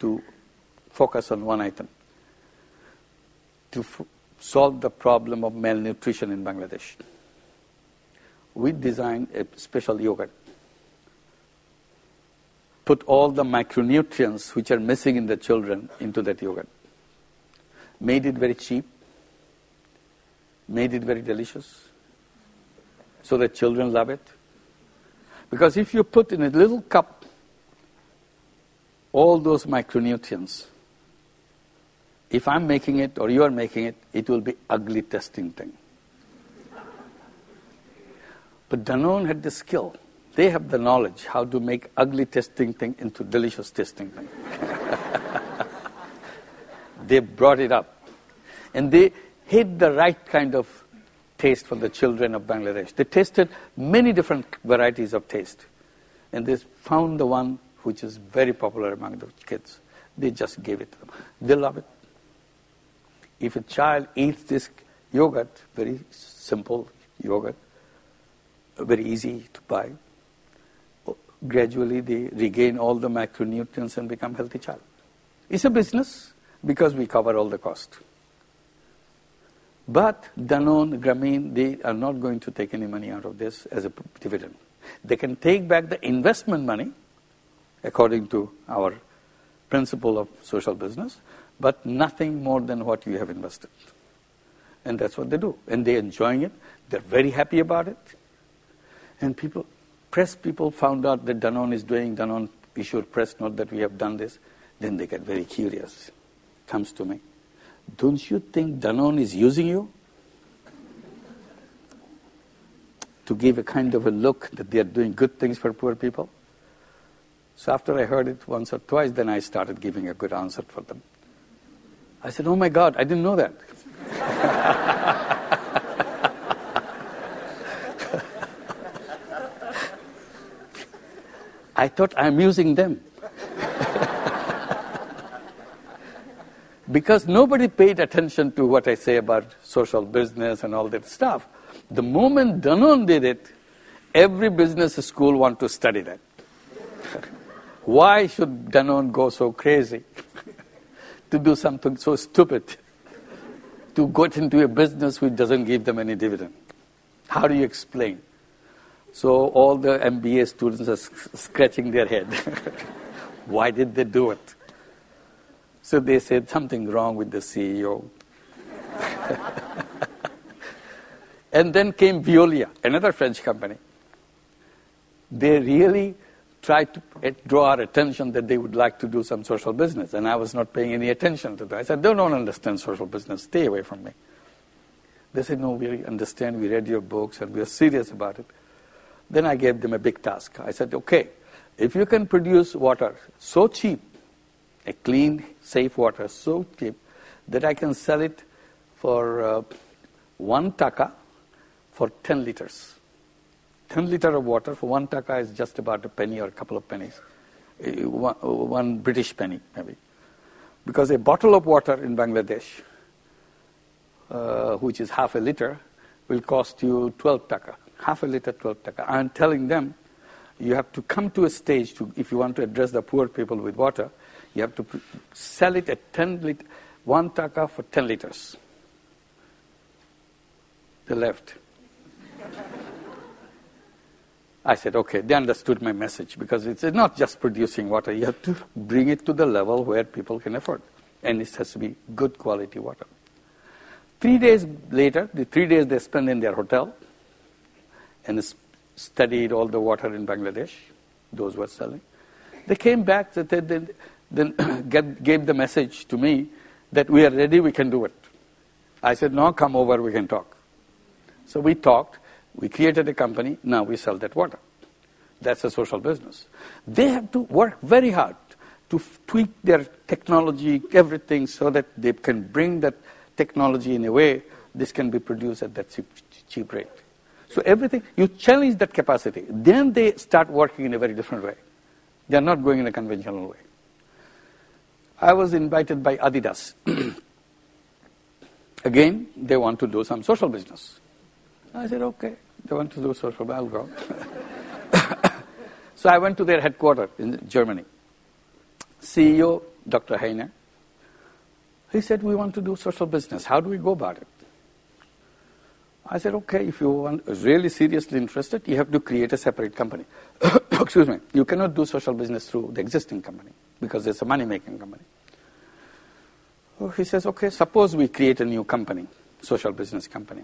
to focus on one item to f- solve the problem of malnutrition in Bangladesh. We designed a special yogurt. Put all the micronutrients which are missing in the children into that yogurt. Made it very cheap. Made it very delicious. So that children love it. Because if you put in a little cup all those micronutrients, if I'm making it or you are making it, it will be ugly tasting thing. But Danone had the skill. They have the knowledge how to make ugly tasting thing into delicious tasting thing. <laughs> they brought it up. And they hit the right kind of taste for the children of Bangladesh. They tasted many different varieties of taste. And they found the one which is very popular among the kids. They just gave it to them. They love it. If a child eats this yogurt, very simple yogurt, very easy to buy, gradually they regain all the macronutrients and become healthy child. It's a business because we cover all the cost. But Danone, Grameen, they are not going to take any money out of this as a dividend. They can take back the investment money, according to our principle of social business, but nothing more than what you have invested. And that's what they do. And they're enjoying it. They're very happy about it. And people, press people found out that Danone is doing, Danone issued press note that we have done this. Then they get very curious. Comes to me. Don't you think Danone is using you? To give a kind of a look that they are doing good things for poor people? So after I heard it once or twice, then I started giving a good answer for them. I said, Oh my God, I didn't know that. <laughs> I thought I'm using them. Because nobody paid attention to what I say about social business and all that stuff. The moment Danone did it, every business school want to study that. <laughs> Why should Danone go so crazy? <laughs> to do something so stupid, to get into a business which doesn't give them any dividend. How do you explain? So all the MBA students are scratching their head. <laughs> Why did they do it? So they said something wrong with the CEO. <laughs> and then came Veolia, another French company. They really tried to eh, draw our attention that they would like to do some social business, and I was not paying any attention to that. I said, they don't understand social business, stay away from me. They said, no, we understand, we read your books, and we are serious about it. Then I gave them a big task. I said, okay, if you can produce water so cheap, a clean, safe water so cheap, that I can sell it for uh, one taka for 10 liters. 10 liter of water for one taka is just about a penny or a couple of pennies. Uh, one, one British penny, maybe. Because a bottle of water in Bangladesh, uh, which is half a liter, will cost you 12 taka. Half a liter, 12 taka. I'm telling them, you have to come to a stage to, if you want to address the poor people with water, you have to sell it at 10 liter, one taka for 10 liters. The left. I said, okay, they understood my message because it's not just producing water. You have to bring it to the level where people can afford. And it has to be good quality water. Three days later, the three days they spent in their hotel and studied all the water in Bangladesh, those were selling. They came back, they, they, <coughs> gave the message to me that we are ready, we can do it. I said, no, come over, we can talk. So we talked, we created a company, now we sell that water. That's a social business. They have to work very hard to tweak their technology, everything, so that they can bring that technology in a way this can be produced at that cheap, cheap rate. So everything, you challenge that capacity. Then they start working in a very different way. They are not going in a conventional way. I was invited by Adidas. <clears throat> Again, they want to do some social business. I said, okay, they want to do social, I'll go. <coughs> so I went to their headquarters in Germany. CEO, Dr. Heine, he said, we want to do social business. How do we go about it? I said, okay, if you want really seriously interested, you have to create a separate company. <coughs> Excuse me. You cannot do social business through the existing company because it's a money-making company. Oh, he says, okay, suppose we create a new company, social business company.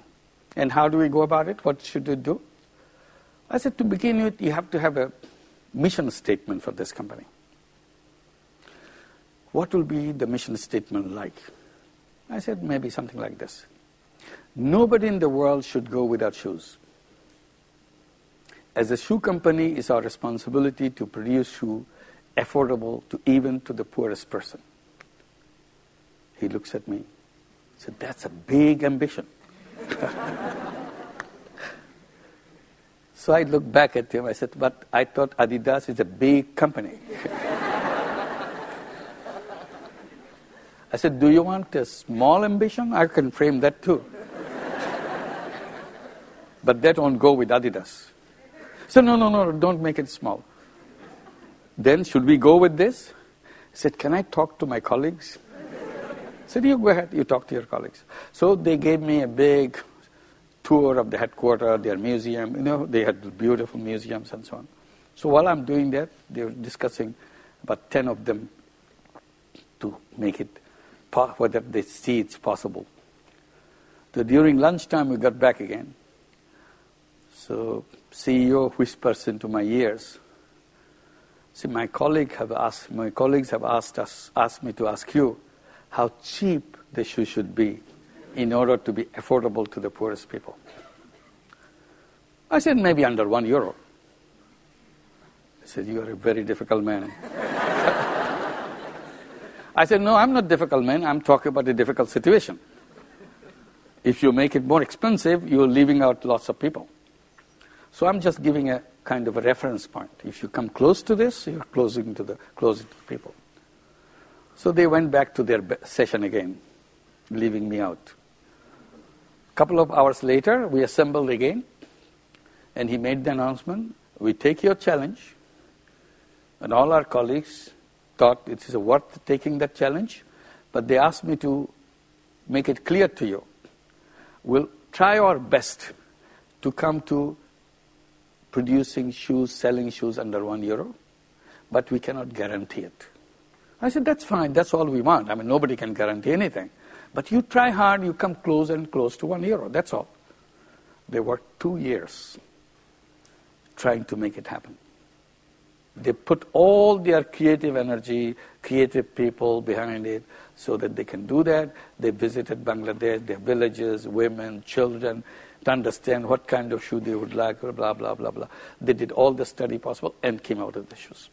And how do we go about it? What should we do? I said, to begin with, you have to have a mission statement for this company. What will be the mission statement like? I said, maybe something like this. Nobody in the world should go without shoes. As a shoe company, it's our responsibility to produce shoe affordable to even to the poorest person. He looks at me. Said, That's a big ambition. <laughs> so I looked back at him. I said, But I thought Adidas is a big company. <laughs> I said, Do you want a small ambition? I can frame that too. <laughs> but that won't go with Adidas. So no, no, no, don't make it small. Then should we go with this? I said, Can I talk to my colleagues? I said, You go ahead, you talk to your colleagues. So they gave me a big tour of the headquarters, their museum. You know, they had beautiful museums and so on. So while I'm doing that, they were discussing about 10 of them to make it, whether they see it's possible. So during lunchtime, we got back again. So CEO whispers into my ears. See, my colleague have asked, my colleagues have asked us, asked me to ask you how cheap the shoe should be in order to be affordable to the poorest people. I said maybe under one euro. He said, You are a very difficult man. <laughs> I said, No, I'm not difficult man. I'm talking about a difficult situation. If you make it more expensive, you're leaving out lots of people. So I'm just giving a kind of a reference point. If you come close to this, you're closing to the closer to the people. So they went back to their session again, leaving me out. A couple of hours later, we assembled again, and he made the announcement we take your challenge, and all our colleagues thought it is worth taking that challenge, but they asked me to make it clear to you. We'll try our best to come to producing shoes, selling shoes under one euro, but we cannot guarantee it. I said, that's fine, that's all we want. I mean, nobody can guarantee anything. But you try hard, you come close and close to one euro, that's all. They worked two years trying to make it happen. They put all their creative energy, creative people behind it so that they can do that. They visited Bangladesh, their villages, women, children, to understand what kind of shoe they would like, blah, blah, blah, blah. They did all the study possible and came out with the shoes.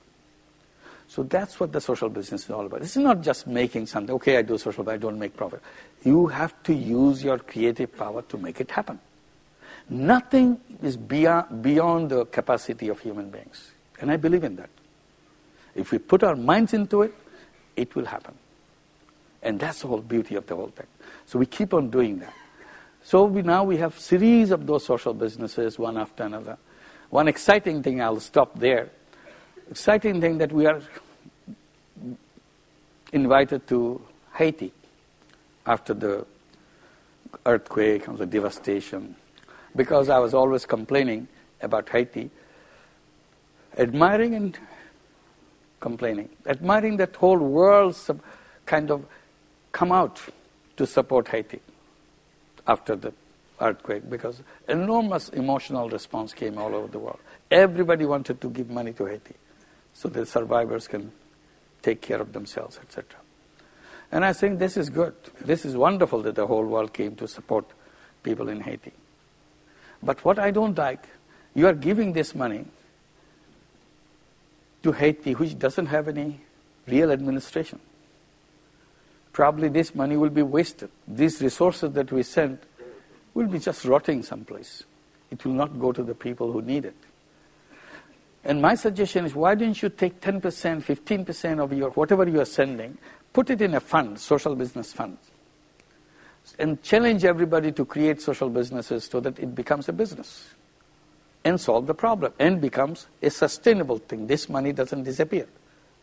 So that's what the social business is all about. This is not just making something, okay, I do social, but I don't make profit. You have to use your creative power to make it happen. Nothing is beyond, beyond the capacity of human beings. And I believe in that. If we put our minds into it, it will happen. And that's the whole beauty of the whole thing. So we keep on doing that. So we now we have series of those social businesses, one after another. One exciting thing, I'll stop there. Exciting thing that we are invited to Haiti after the earthquake and the devastation. because I was always complaining about Haiti, admiring and complaining, admiring that whole world kind of come out to support Haiti after the earthquake because enormous emotional response came all over the world. Everybody wanted to give money to Haiti so the survivors can take care of themselves, etc. And I think this is good. This is wonderful that the whole world came to support people in Haiti. But what I don't like, you are giving this money to Haiti, which doesn't have any real administration. Probably this money will be wasted. These resources that we send will be just rotting someplace. It will not go to the people who need it. And my suggestion is why don't you take 10%, 15% of your whatever you are sending, put it in a fund, social business fund, and challenge everybody to create social businesses so that it becomes a business and solve the problem and becomes a sustainable thing. This money doesn't disappear.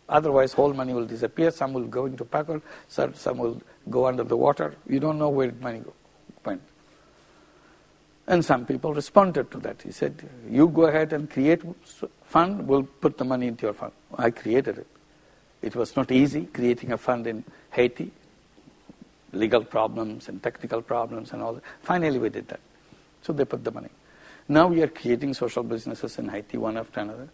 Otherwise, whole money will disappear. Some will go into packard, some will go under the water. You don't know where money went. And some people responded to that. He said, "You go ahead and create fund. We'll put the money into your fund." I created it. It was not easy creating a fund in Haiti. Legal problems and technical problems and all that. Finally, we did that. So they put the money. Now we are creating social businesses in Haiti one after another.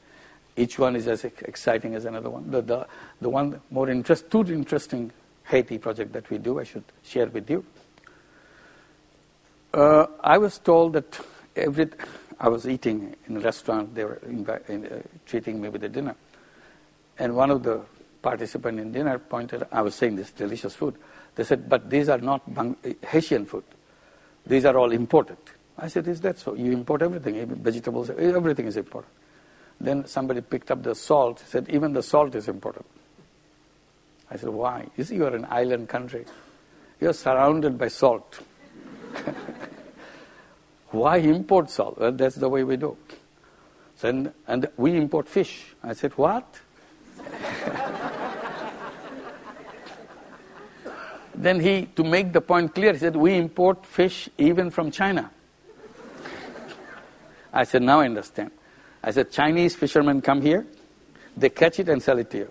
Each one is as exciting as another one. The, the, the one more interest, two interesting Haiti project that we do, I should share with you. Uh, I was told that every, I was eating in a restaurant, they were in, uh, treating me with a dinner. And one of the participants in dinner pointed, I was saying this delicious food. They said, but these are not Bang- Haitian food. These are all imported. I said, is that so? You import everything, vegetables, everything is imported. Then somebody picked up the salt, said, even the salt is important. I said, why? You see, you are an island country. You are surrounded by salt. <laughs> why import salt? Well, that's the way we do. So, and, and we import fish. I said, what? <laughs> then he, to make the point clear, he said, we import fish even from China. <laughs> I said, now I understand. I said, Chinese fishermen come here, they catch it and sell it to you.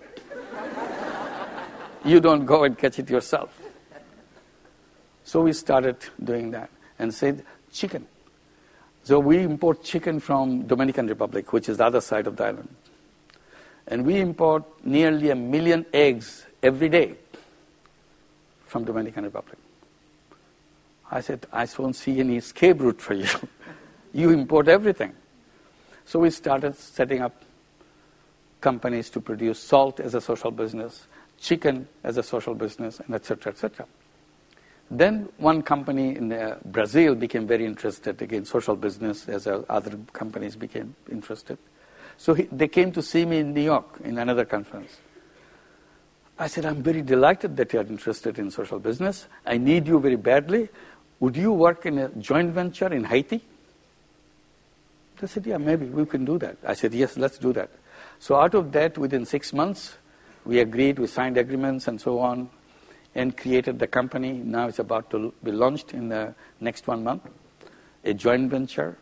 you don't go and catch it yourself. So we started doing that and said, chicken. So we import chicken from Dominican Republic, which is the other side of the island. And we import nearly a million eggs every day from Dominican Republic. I said, I don't see any escape route for you. <laughs> You import everything. So we started setting up companies to produce salt as a social business, chicken as a social business, and etc. etc. Then one company in uh, Brazil became very interested again social business as uh, other companies became interested. So he, they came to see me in New York in another conference. I said, I'm very delighted that you're interested in social business. I need you very badly. Would you work in a joint venture in Haiti? They said, yeah, maybe we can do that. I said, yes, let's do that. So out of that, within six months, we agreed, we signed agreements and so on, and created the company. Now it's about to be launched in the next one month. A joint venture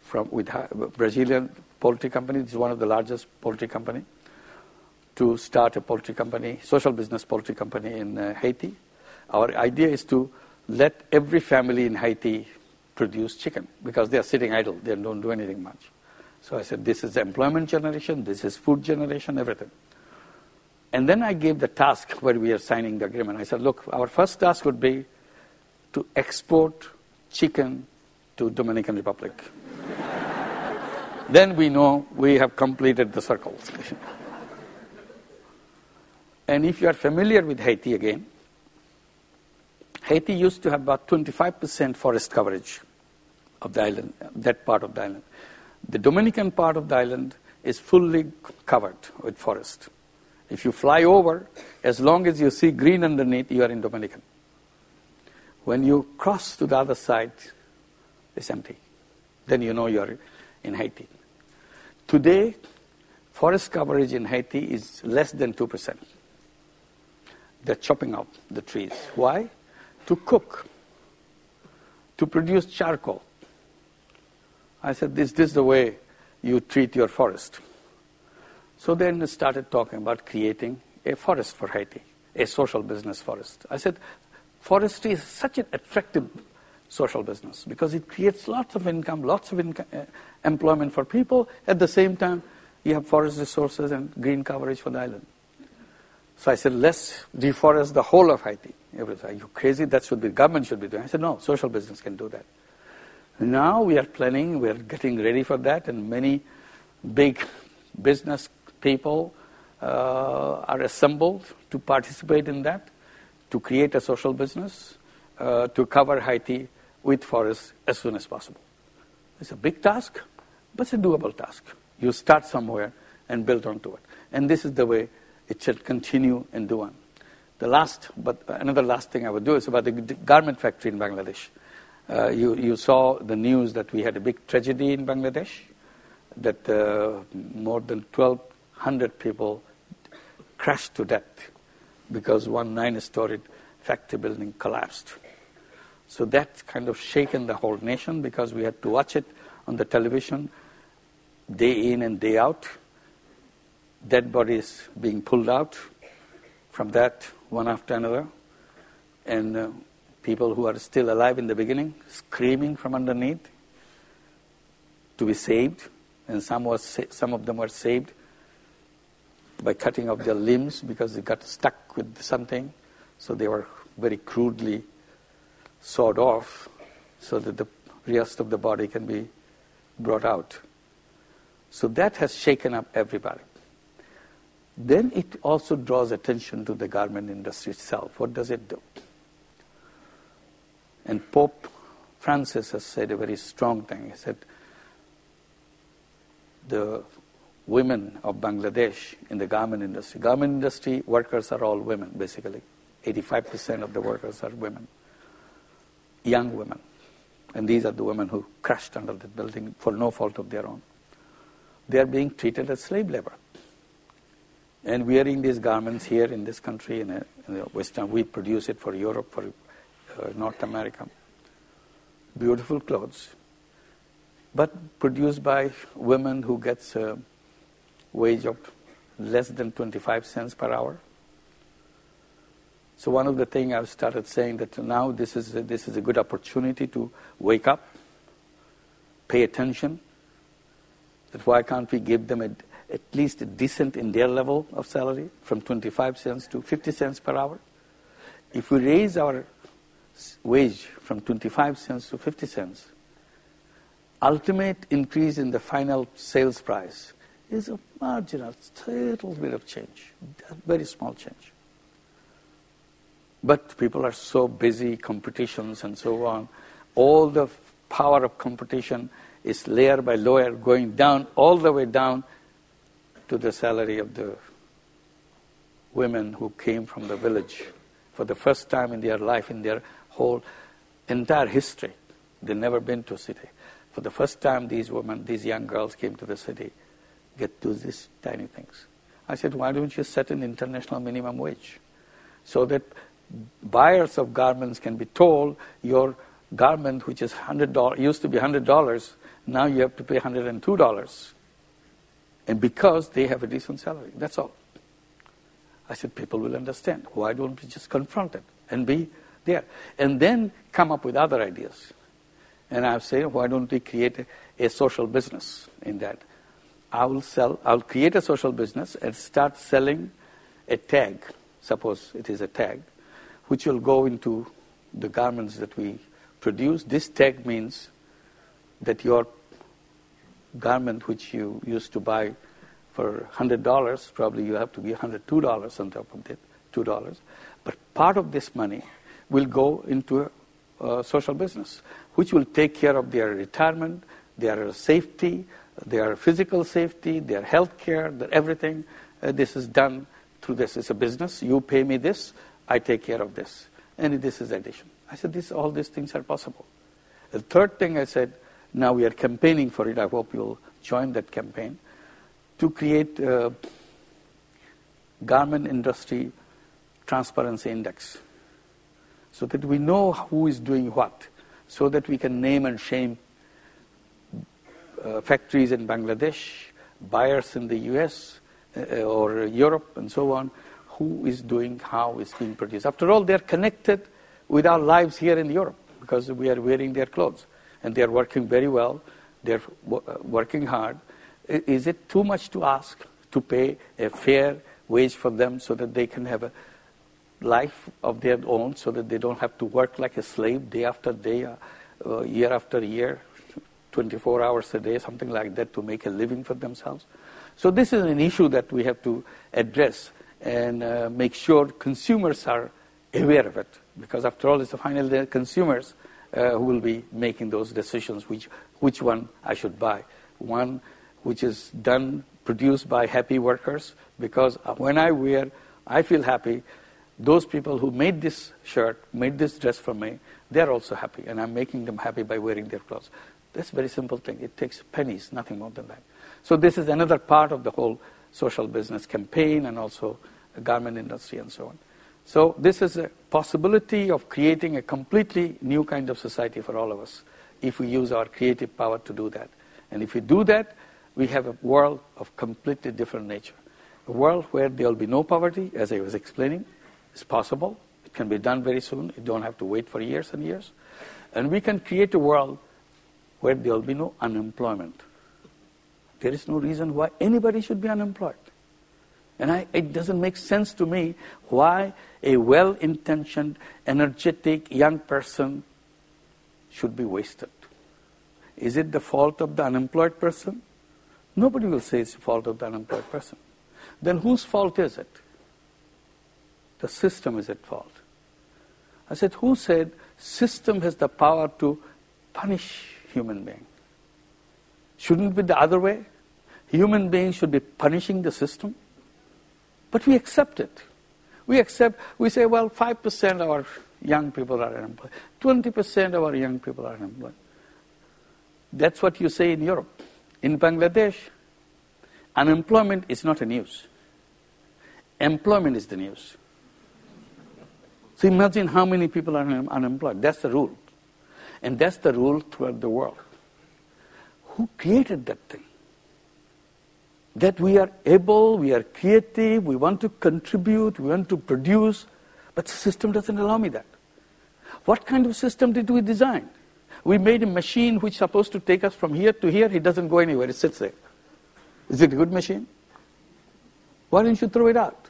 from with Brazilian poultry company. This is one of the largest poultry company to start a poultry company, social business poultry company in uh, Haiti. Our idea is to let every family in Haiti produce chicken because they are sitting idle. They don't do anything much. So I said, this is employment generation, this is food generation, everything. And then I gave the task where we are signing the agreement. I said, look, our first task would be to export chicken to Dominican Republic. <laughs> then we know we have completed the circle. <laughs> and if you are familiar with Haiti again, Haiti used to have about 25% forest coverage of the island, that part of the island. The Dominican part of the island is fully covered with forest. If you fly over, as long as you see green underneath, you are in Dominican. When you cross to the other side, it's empty. Then you know you are in Haiti. Today, forest coverage in Haiti is less than 2%. They're chopping up the trees. Why? To cook, to produce charcoal. I said, this, this is the way you treat your forest. So then I started talking about creating a forest for Haiti, a social business forest. I said, forestry is such an attractive social business because it creates lots of income, lots of inco- uh, employment for people. At the same time, you have forest resources and green coverage for the island. So I said, let's deforest the whole of Haiti. Everybody said, are you crazy? That should be, government should be doing. I said, no, social business can do that. Now we are planning, we are getting ready for that, and many big business people uh, are assembled to participate in that, to create a social business, uh, to cover Haiti with forests as soon as possible. It's a big task, but it's a doable task. You start somewhere and build onto it. And this is the way it should continue and do. The last, but another last thing I would do is about the garment factory in Bangladesh. Uh, you, you saw the news that we had a big tragedy in Bangladesh, that uh, more than 1,200 people crashed to death because one nine-storied factory building collapsed. So that kind of shaken the whole nation because we had to watch it on the television day in and day out. Dead bodies being pulled out from that one after another. And uh, people who are still alive in the beginning screaming from underneath to be saved. And some, was, some of them were saved by cutting off their limbs because they got stuck with something. So they were very crudely sawed off so that the rest of the body can be brought out. So that has shaken up everybody. Then it also draws attention to the garment industry itself. What does it do? And Pope Francis has said a very strong thing. He said, the women of Bangladesh in the garment industry, garment industry workers are all women, basically. 85% of the workers are women young women. And these are the women who crashed under the building for no fault of their own. They are being treated as slave labor. And wearing these garments here in this country, in, a, in the Western, we produce it for Europe, for uh, North America. Beautiful clothes, but produced by women who gets a wage of less than 25 cents per hour. So one of the things I've started saying that now this is a, this is a good opportunity to wake up, pay attention. That why can't we give them a, at least a decent in their level of salary from 25 cents to 50 cents per hour? If we raise our wage from 25 cents to 50 cents, ultimate increase in the final sales price is a marginal, little bit of change, very small change. But people are so busy, competitions and so on. All the power of competition is layer by layer going down, all the way down to the salary of the women who came from the village for the first time in their life, in their whole entire history. They'd never been to a city. For the first time, these women, these young girls came to the city, get to these tiny things. I said, why don't you set an international minimum wage? So that buyers of garments can be told your garment, which is $100, used to be $100, now you have to pay $102. And because they have a decent salary. That's all. I said, people will understand. Why don't we just confront it and be there? And then come up with other ideas. And I've said, why don't we create a, a social business in that? I will sell, I'll create a social business and start selling a tag. Suppose it is a tag which will go into the garments that we produce. This tag means that your garment which you used to buy for $100, probably you have to give $102 on top of it, $2. But part of this money will go into a, a social business, which will take care of their retirement, their safety, their physical safety, their health care, their everything. Uh, this is done through this. It's a business. You pay me this, I take care of this. And this is addition. I said, this, all these things are possible. The third thing I said, now we are campaigning for it. I hope you'll join that campaign to create a garment industry transparency index so that we know who is doing what, so that we can name and shame uh, factories in Bangladesh, buyers in the US uh, or Europe, and so on, who is doing how it's being produced. After all, they're connected with our lives here in Europe because we are wearing their clothes. And they're working very well, they're working hard. Is it too much to ask to pay a fair wage for them so that they can have a life of their own, so that they don't have to work like a slave day after day, uh, uh, year after year, 24 hours a day, something like that, to make a living for themselves? So, this is an issue that we have to address and uh, make sure consumers are aware of it. Because, after all, it's the final consumers Uh, who will be making those decisions which, which one I should buy. One which is done, produced by happy workers, because uh, when I wear, I feel happy. Those people who made this shirt, made this dress for me, they're also happy, and I'm making them happy by wearing their clothes. That's a very simple thing. It takes pennies, nothing more than that. So this is another part of the whole social business campaign and also garment industry and so on. So this is a possibility of creating a completely new kind of society for all of us if we use our creative power to do that. And if we do that, we have a world of completely different nature. A world where there will be no poverty, as I was explaining, is possible. It can be done very soon. You don't have to wait for years and years. And we can create a world where there will be no unemployment. There is no reason why anybody should be unemployed. And I, it doesn't make sense to me why a well intentioned, energetic young person should be wasted. Is it the fault of the unemployed person? Nobody will say it's the fault of the unemployed person. Then whose fault is it? The system is at fault. I said, who said system has the power to punish human being? Shouldn't it be the other way? Human beings should be punishing the system? But we accept it. We accept, we say, well, 5% of our young people are unemployed, 20% of our young people are unemployed. That's what you say in Europe. In Bangladesh, unemployment is not a news. Employment is the news. So imagine how many people are unemployed. That's the rule. And that's the rule throughout the world. Who created that thing? That we are able, we are creative, we want to contribute, we want to produce, but the system doesn't allow me that. What kind of system did we design? We made a machine which is supposed to take us from here to here, it doesn't go anywhere, it sits there. Is it a good machine? Why don't you throw it out?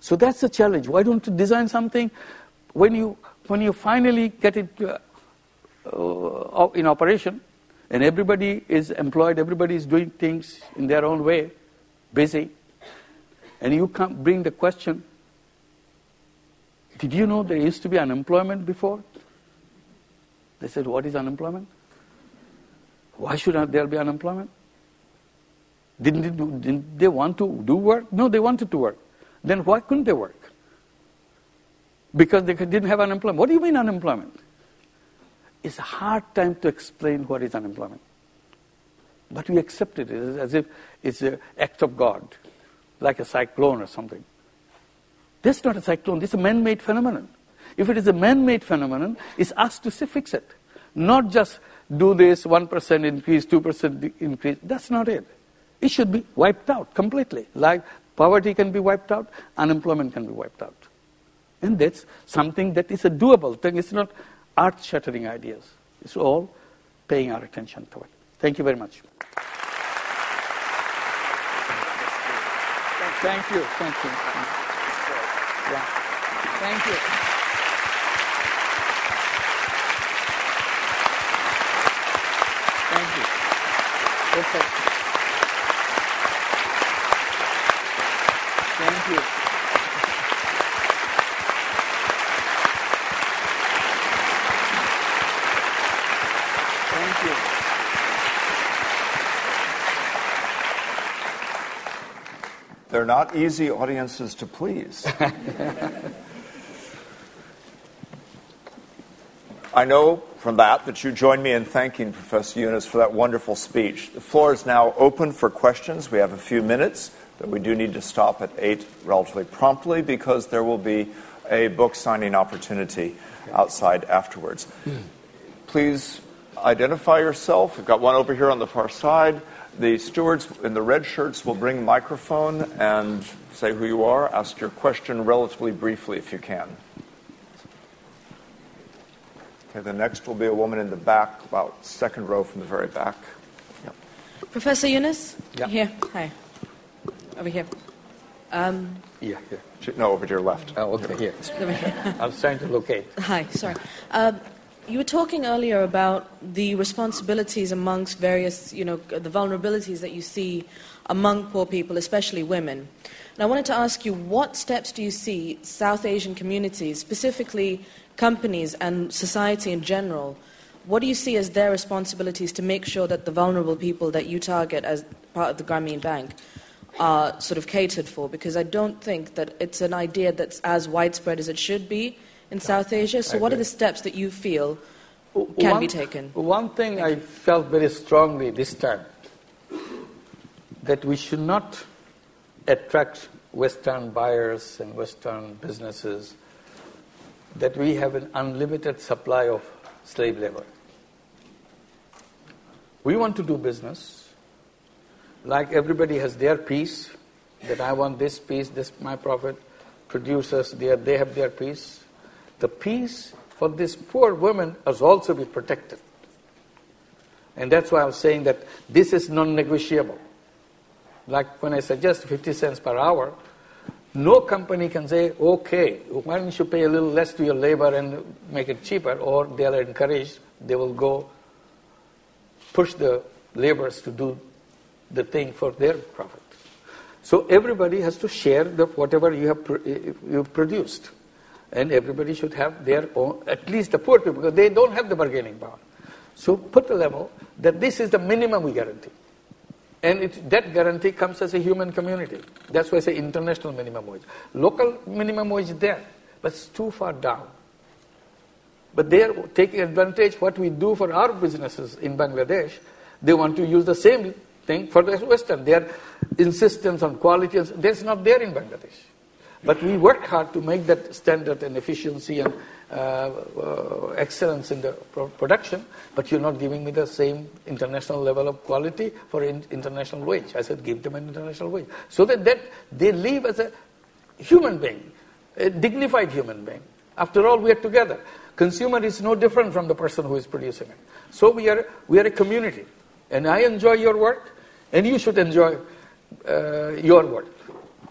So that's the challenge. Why don't you design something when you, when you finally get it uh, uh, in operation, and everybody is employed, everybody is doing things in their own way, busy. And you can't bring the question Did you know there used to be unemployment before? They said, What is unemployment? Why should there be unemployment? Didn't they, do, didn't they want to do work? No, they wanted to work. Then why couldn't they work? Because they didn't have unemployment. What do you mean unemployment? It's a hard time to explain what is unemployment. But we accept it it's as if it's an act of God, like a cyclone or something. This is not a cyclone, this is a man made phenomenon. If it is a man made phenomenon, it's us to fix it. Not just do this 1% increase, 2% increase. That's not it. It should be wiped out completely. Like poverty can be wiped out, unemployment can be wiped out. And that's something that is a doable thing. It's not earth shattering ideas. It's all paying our attention to it. Thank you very much. Thank you. Thank you. Yeah. Thank you. Thank you. Okay. Thank you. They're not easy audiences to please. <laughs> I know from that that you join me in thanking Professor Yunus for that wonderful speech. The floor is now open for questions. We have a few minutes, but we do need to stop at 8 relatively promptly because there will be a book signing opportunity outside afterwards. Hmm. Please identify yourself. We've got one over here on the far side. The stewards in the red shirts will bring a microphone and say who you are. Ask your question relatively briefly if you can. Okay, the next will be a woman in the back, about second row from the very back. Yep. Professor Yunus? Yeah. Here. Hi. Over here. Um, Yeah, yeah. No, over to your left. Oh, okay, here. over here. I was trying to locate. Hi, sorry. Um, you were talking earlier about the responsibilities amongst various, you know, the vulnerabilities that you see among poor people, especially women. And I wanted to ask you, what steps do you see South Asian communities, specifically companies and society in general, what do you see as their responsibilities to make sure that the vulnerable people that you target as part of the Grameen Bank are sort of catered for? Because I don't think that it's an idea that's as widespread as it should be in South Asia. So, what are the steps that you feel can one, be taken? One thing I felt very strongly this time that we should not attract Western buyers and Western businesses, that we have an unlimited supply of slave labor. We want to do business like everybody has their piece, that I want this piece, this my profit, producers, they have their piece. The peace for this poor woman has also be protected. And that's why I'm saying that this is non-negotiable. Like when I suggest 50 cents per hour, no company can say, okay, why don't you pay a little less to your labor and make it cheaper, or they are encouraged, they will go push the laborers to do the thing for their profit. So everybody has to share the whatever you have you've produced, and everybody should have their own. At least the poor people, because they don't have the bargaining power. So put a level that this is the minimum we guarantee, and it, that guarantee comes as a human community. That's why I say international minimum wage. Local minimum wage is there, but it's too far down. But they are taking advantage what we do for our businesses in Bangladesh. They want to use the same thing for the Western. Their insistence on quality, that's not there in Bangladesh. But we work hard to make that standard and efficiency and uh, uh, excellence in the pro- production, but you're not giving me the same international level of quality for in- international wage. I said, give them an international wage. So that, that they live as a human being, a dignified human being. After all, we are together. Consumer is no different from the person who is producing it. So we are, we are a community. And I enjoy your work, and you should enjoy uh, your work.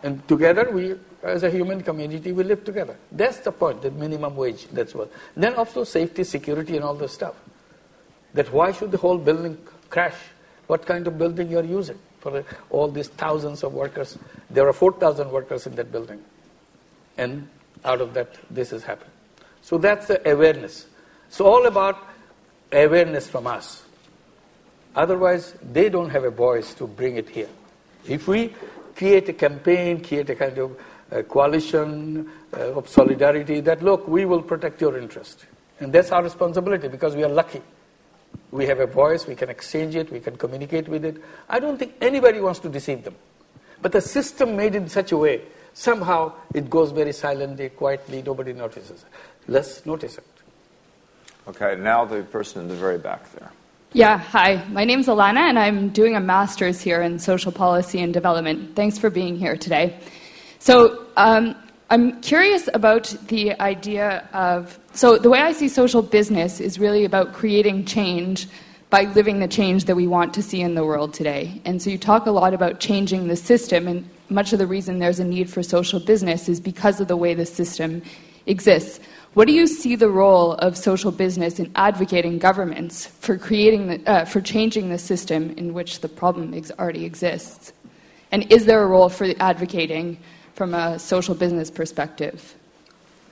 And together, we, as a human community, we live together. That's the point, the minimum wage, that's what. Then also safety, security, and all this stuff. That why should the whole building crash? What kind of building you're using for all these thousands of workers? There are 4,000 workers in that building. And out of that, this has happened. So that's the awareness. It's all about awareness from us. Otherwise, they don't have a voice to bring it here. If we create a campaign, create a kind of uh, coalition uh, of solidarity, that look, we will protect your interest. And that's our responsibility because we are lucky. We have a voice, we can exchange it, we can communicate with it. I don't think anybody wants to deceive them. But the system made in such a way, somehow it goes very silently, quietly, nobody notices it. Let's notice it. Okay, now the person in the very back there. Yeah, hi. My name's Alana, and I'm doing a master's here in social policy and development. Thanks for being here today. So, um, I'm curious about the idea of. So, the way I see social business is really about creating change by living the change that we want to see in the world today. And so, you talk a lot about changing the system, and much of the reason there's a need for social business is because of the way the system exists. What do you see the role of social business in advocating governments for creating the, uh, for changing the system in which the problem ex- already exists? And is there a role for advocating from a social business perspective?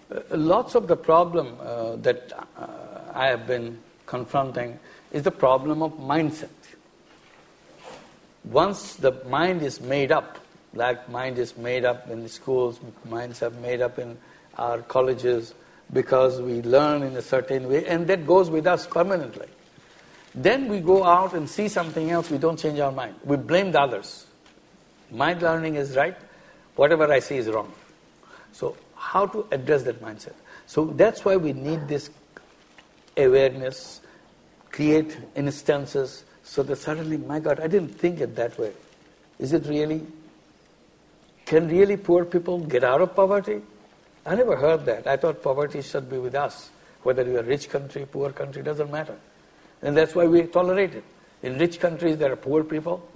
Uh, lots of the problem uh, that uh, I have been confronting is the problem of mindset. Once the mind is made up, like mind is made up in the schools, minds are made up in our colleges because we learn in a certain way, and that goes with us permanently. Then we go out and see something else, we don't change our mind. We blame the others. My learning is right, whatever I see is wrong. So, how to address that mindset? So, that's why we need this awareness create instances so that suddenly, my God, I didn't think it that way. Is it really? Can really poor people get out of poverty? I never heard that. I thought poverty should be with us. Whether you're a rich country, poor country, doesn't matter. And that's why we tolerate it. In rich countries, there are poor people.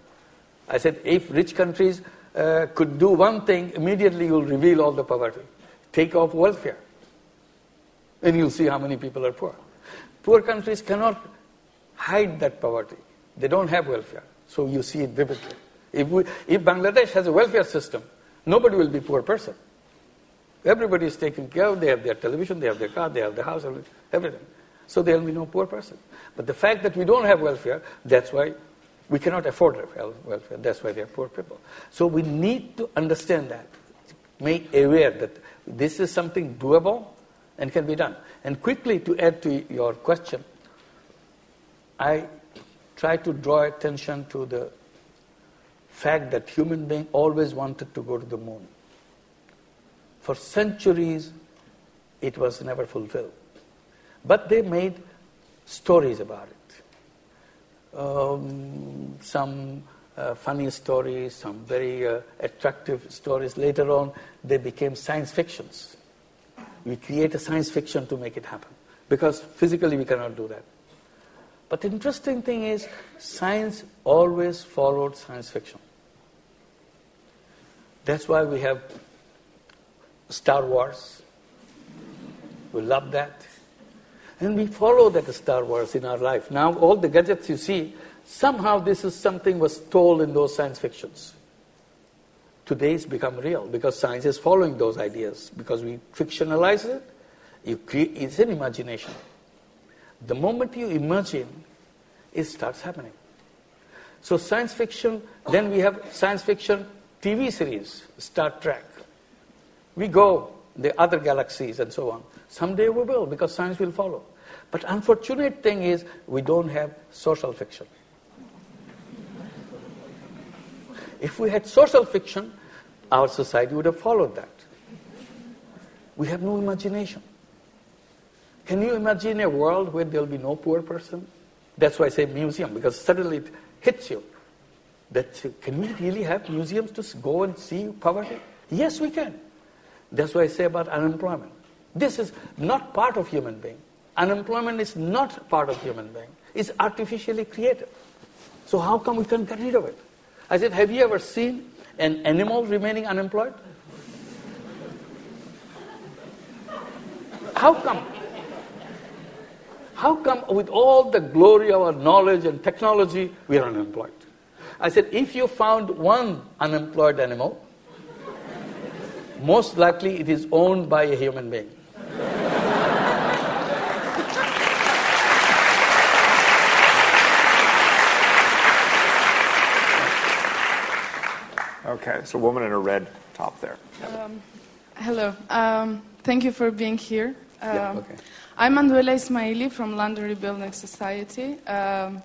I said, if rich countries uh, could do one thing, immediately you'll reveal all the poverty. Take off welfare. And you'll see how many people are poor. Poor countries cannot hide that poverty. They don't have welfare. So you see it vividly. If, we, if Bangladesh has a welfare system, nobody will be poor person. Everybody is taken care of. They have their television, they have their car, they have their house, everything. So there will be no poor person. But the fact that we don't have welfare, that's why we cannot afford welfare. That's why they are poor people. So we need to understand that, make aware that this is something doable and can be done. And quickly to add to your question, I try to draw attention to the fact that human being always wanted to go to the moon. For centuries, it was never fulfilled. But they made stories about it. Um, some uh, funny stories, some very uh, attractive stories. Later on, they became science fictions. We create a science fiction to make it happen because physically we cannot do that. But the interesting thing is, science always followed science fiction. That's why we have Star Wars. We love that. And we follow that Star Wars in our life. Now, all the gadgets you see, somehow this is something was told in those science fictions. Today it's become real because science is following those ideas. Because we fictionalize it, you create, it's an imagination. The moment you imagine, it starts happening. So science fiction, then we have science fiction TV series, Star Trek. We go the other galaxies and so on. Someday we will because science will follow. But unfortunate thing is we don't have social fiction. if we had social fiction, our society would have followed that. We have no imagination. Can you imagine a world where there'll be no poor person? That's why I say museum, because suddenly it hits you. That can we really have museums to go and see poverty? Yes, we can. That's why I say about unemployment. This is not part of human being. Unemployment is not part of human being. It's artificially created. So how come we can't get rid of it? I said, have you ever seen an animal remaining unemployed? How come? How come with all the glory of our knowledge and technology, we are unemployed? I said, if you found one unemployed animal, most likely it is owned by a human being. Okay, so woman in a red top there. Um, hello. Um, thank you for being here. Um, yeah, okay. I'm Manuela Ismaili from London Rebuilding Society. Um,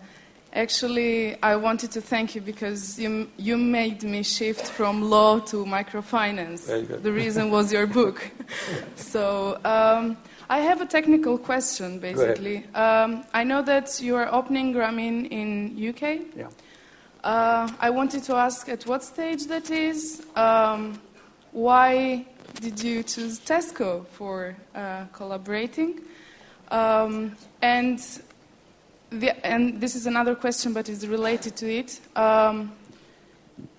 Actually, I wanted to thank you because you, you made me shift from law to microfinance. The reason was your book. <laughs> so um, I have a technical question, basically. Um, I know that you are opening Grameen in UK. Yeah. Uh, I wanted to ask at what stage that is. Um, why did you choose Tesco for uh, collaborating? Um, and the, and this is another question, but it's related to it. Um,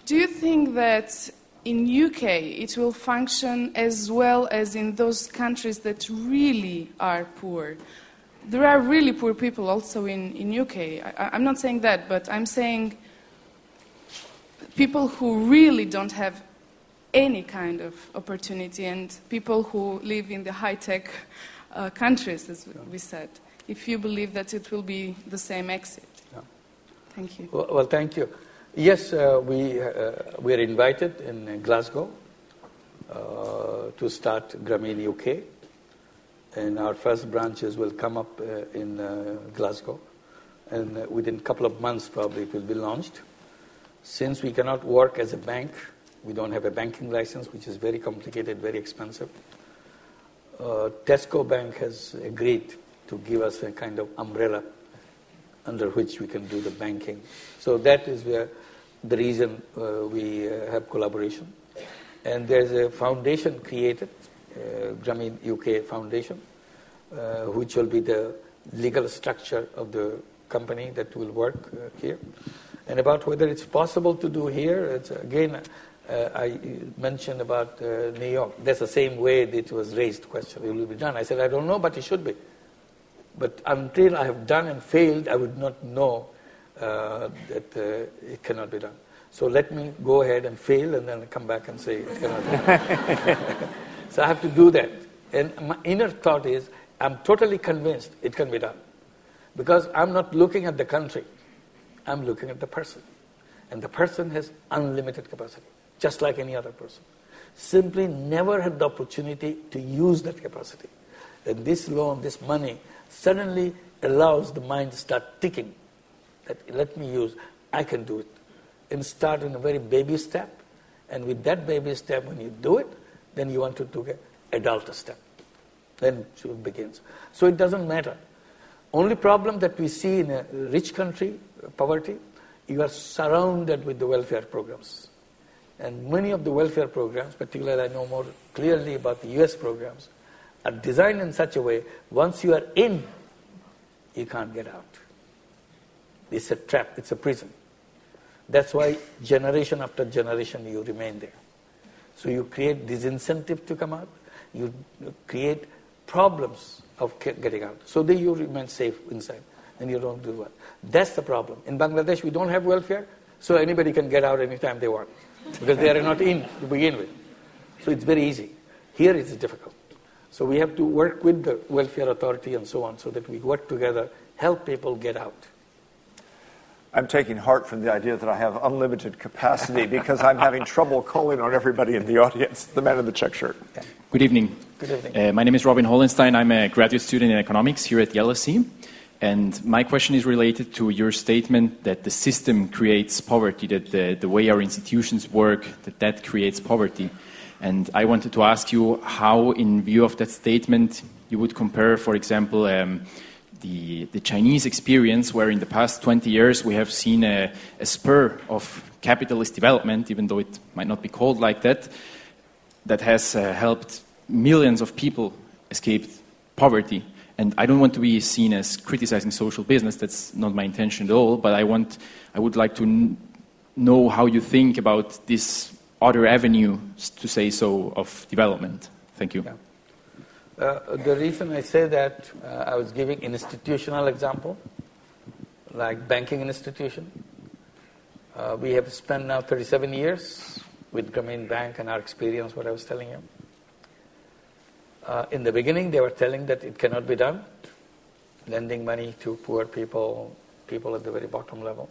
do you think that in UK it will function as well as in those countries that really are poor? There are really poor people also in, in UK. I, I'm not saying that, but I'm saying people who really don't have any kind of opportunity and people who live in the high-tech uh, countries, as we said if you believe that it will be the same exit. Yeah. Thank you. Well, well thank you. Yes, uh, we, uh, we are invited in Glasgow uh, to start Grameen UK. And our first branches will come up uh, in uh, Glasgow. And uh, within a couple of months, probably, it will be launched. Since we cannot work as a bank, we don't have a banking license, which is very complicated, very expensive. Tesco Bank has agreed to give us a kind of umbrella under which we can do the banking. So that is where the reason uh, we uh, have collaboration. And there's a foundation created, uh, Grameen UK Foundation, uh, which will be the legal structure of the company that will work uh, here. And about whether it's possible to do here, it's again, uh, I mentioned about uh, New York. That's the same way that it was raised question. It will be done. I said, I don't know, but it should be. But until I have done and failed, I would not know uh, that uh, it cannot be done. So let me go ahead and fail and then come back and say it cannot be done. <laughs> so I have to do that. And my inner thought is, I'm totally convinced it can be done. Because I'm not looking at the country, I'm looking at the person. And the person has unlimited capacity just like any other person. Simply never had the opportunity to use that capacity. And this loan, this money, suddenly allows the mind to start ticking. That let me use, I can do it. And start in a very baby step. And with that baby step, when you do it, then you want to do an adult step. Then it begins. So it doesn't matter. Only problem that we see in a rich country, poverty, you are surrounded with the welfare programs. And many of the welfare programs, particularly I know more clearly about the US programs, are designed in such a way once you are in, you can't get out. It's a trap, it's a prison. That's why generation after generation you remain there. So you create disincentive to come out, you create problems of getting out. So then you remain safe inside and you don't do well. That's the problem. In Bangladesh, we don't have welfare, so anybody can get out anytime they want because they are not in to begin with. So it's very easy. Here it's difficult. So we have to work with the welfare authority and so on so that we work together, help people get out. I'm taking heart from the idea that I have unlimited capacity because I'm having trouble calling on everybody in the audience. The man in the check shirt. Good evening. Good evening. Uh, my name is Robin Hollenstein. I'm a graduate student in economics here at LSE. And my question is related to your statement that the system creates poverty, that the, the way our institutions work, that that creates poverty. And I wanted to ask you how, in view of that statement, you would compare, for example, um, the, the Chinese experience, where in the past 20 years we have seen a, a spur of capitalist development, even though it might not be called like that, that has uh, helped millions of people escape poverty. And I don't want to be seen as criticizing social business. That's not my intention at all. But I want, I would like to n- know how you think about this other avenue, to say so, of development. Thank you. Yeah. Uh, the reason I say that, uh, I was giving an institutional example, like banking institution. Uh, we have spent now 37 years with Grameen Bank and our experience, what I was telling you. Uh, in the beginning, they were telling that it cannot be done, lending money to poor people, people at the very bottom level.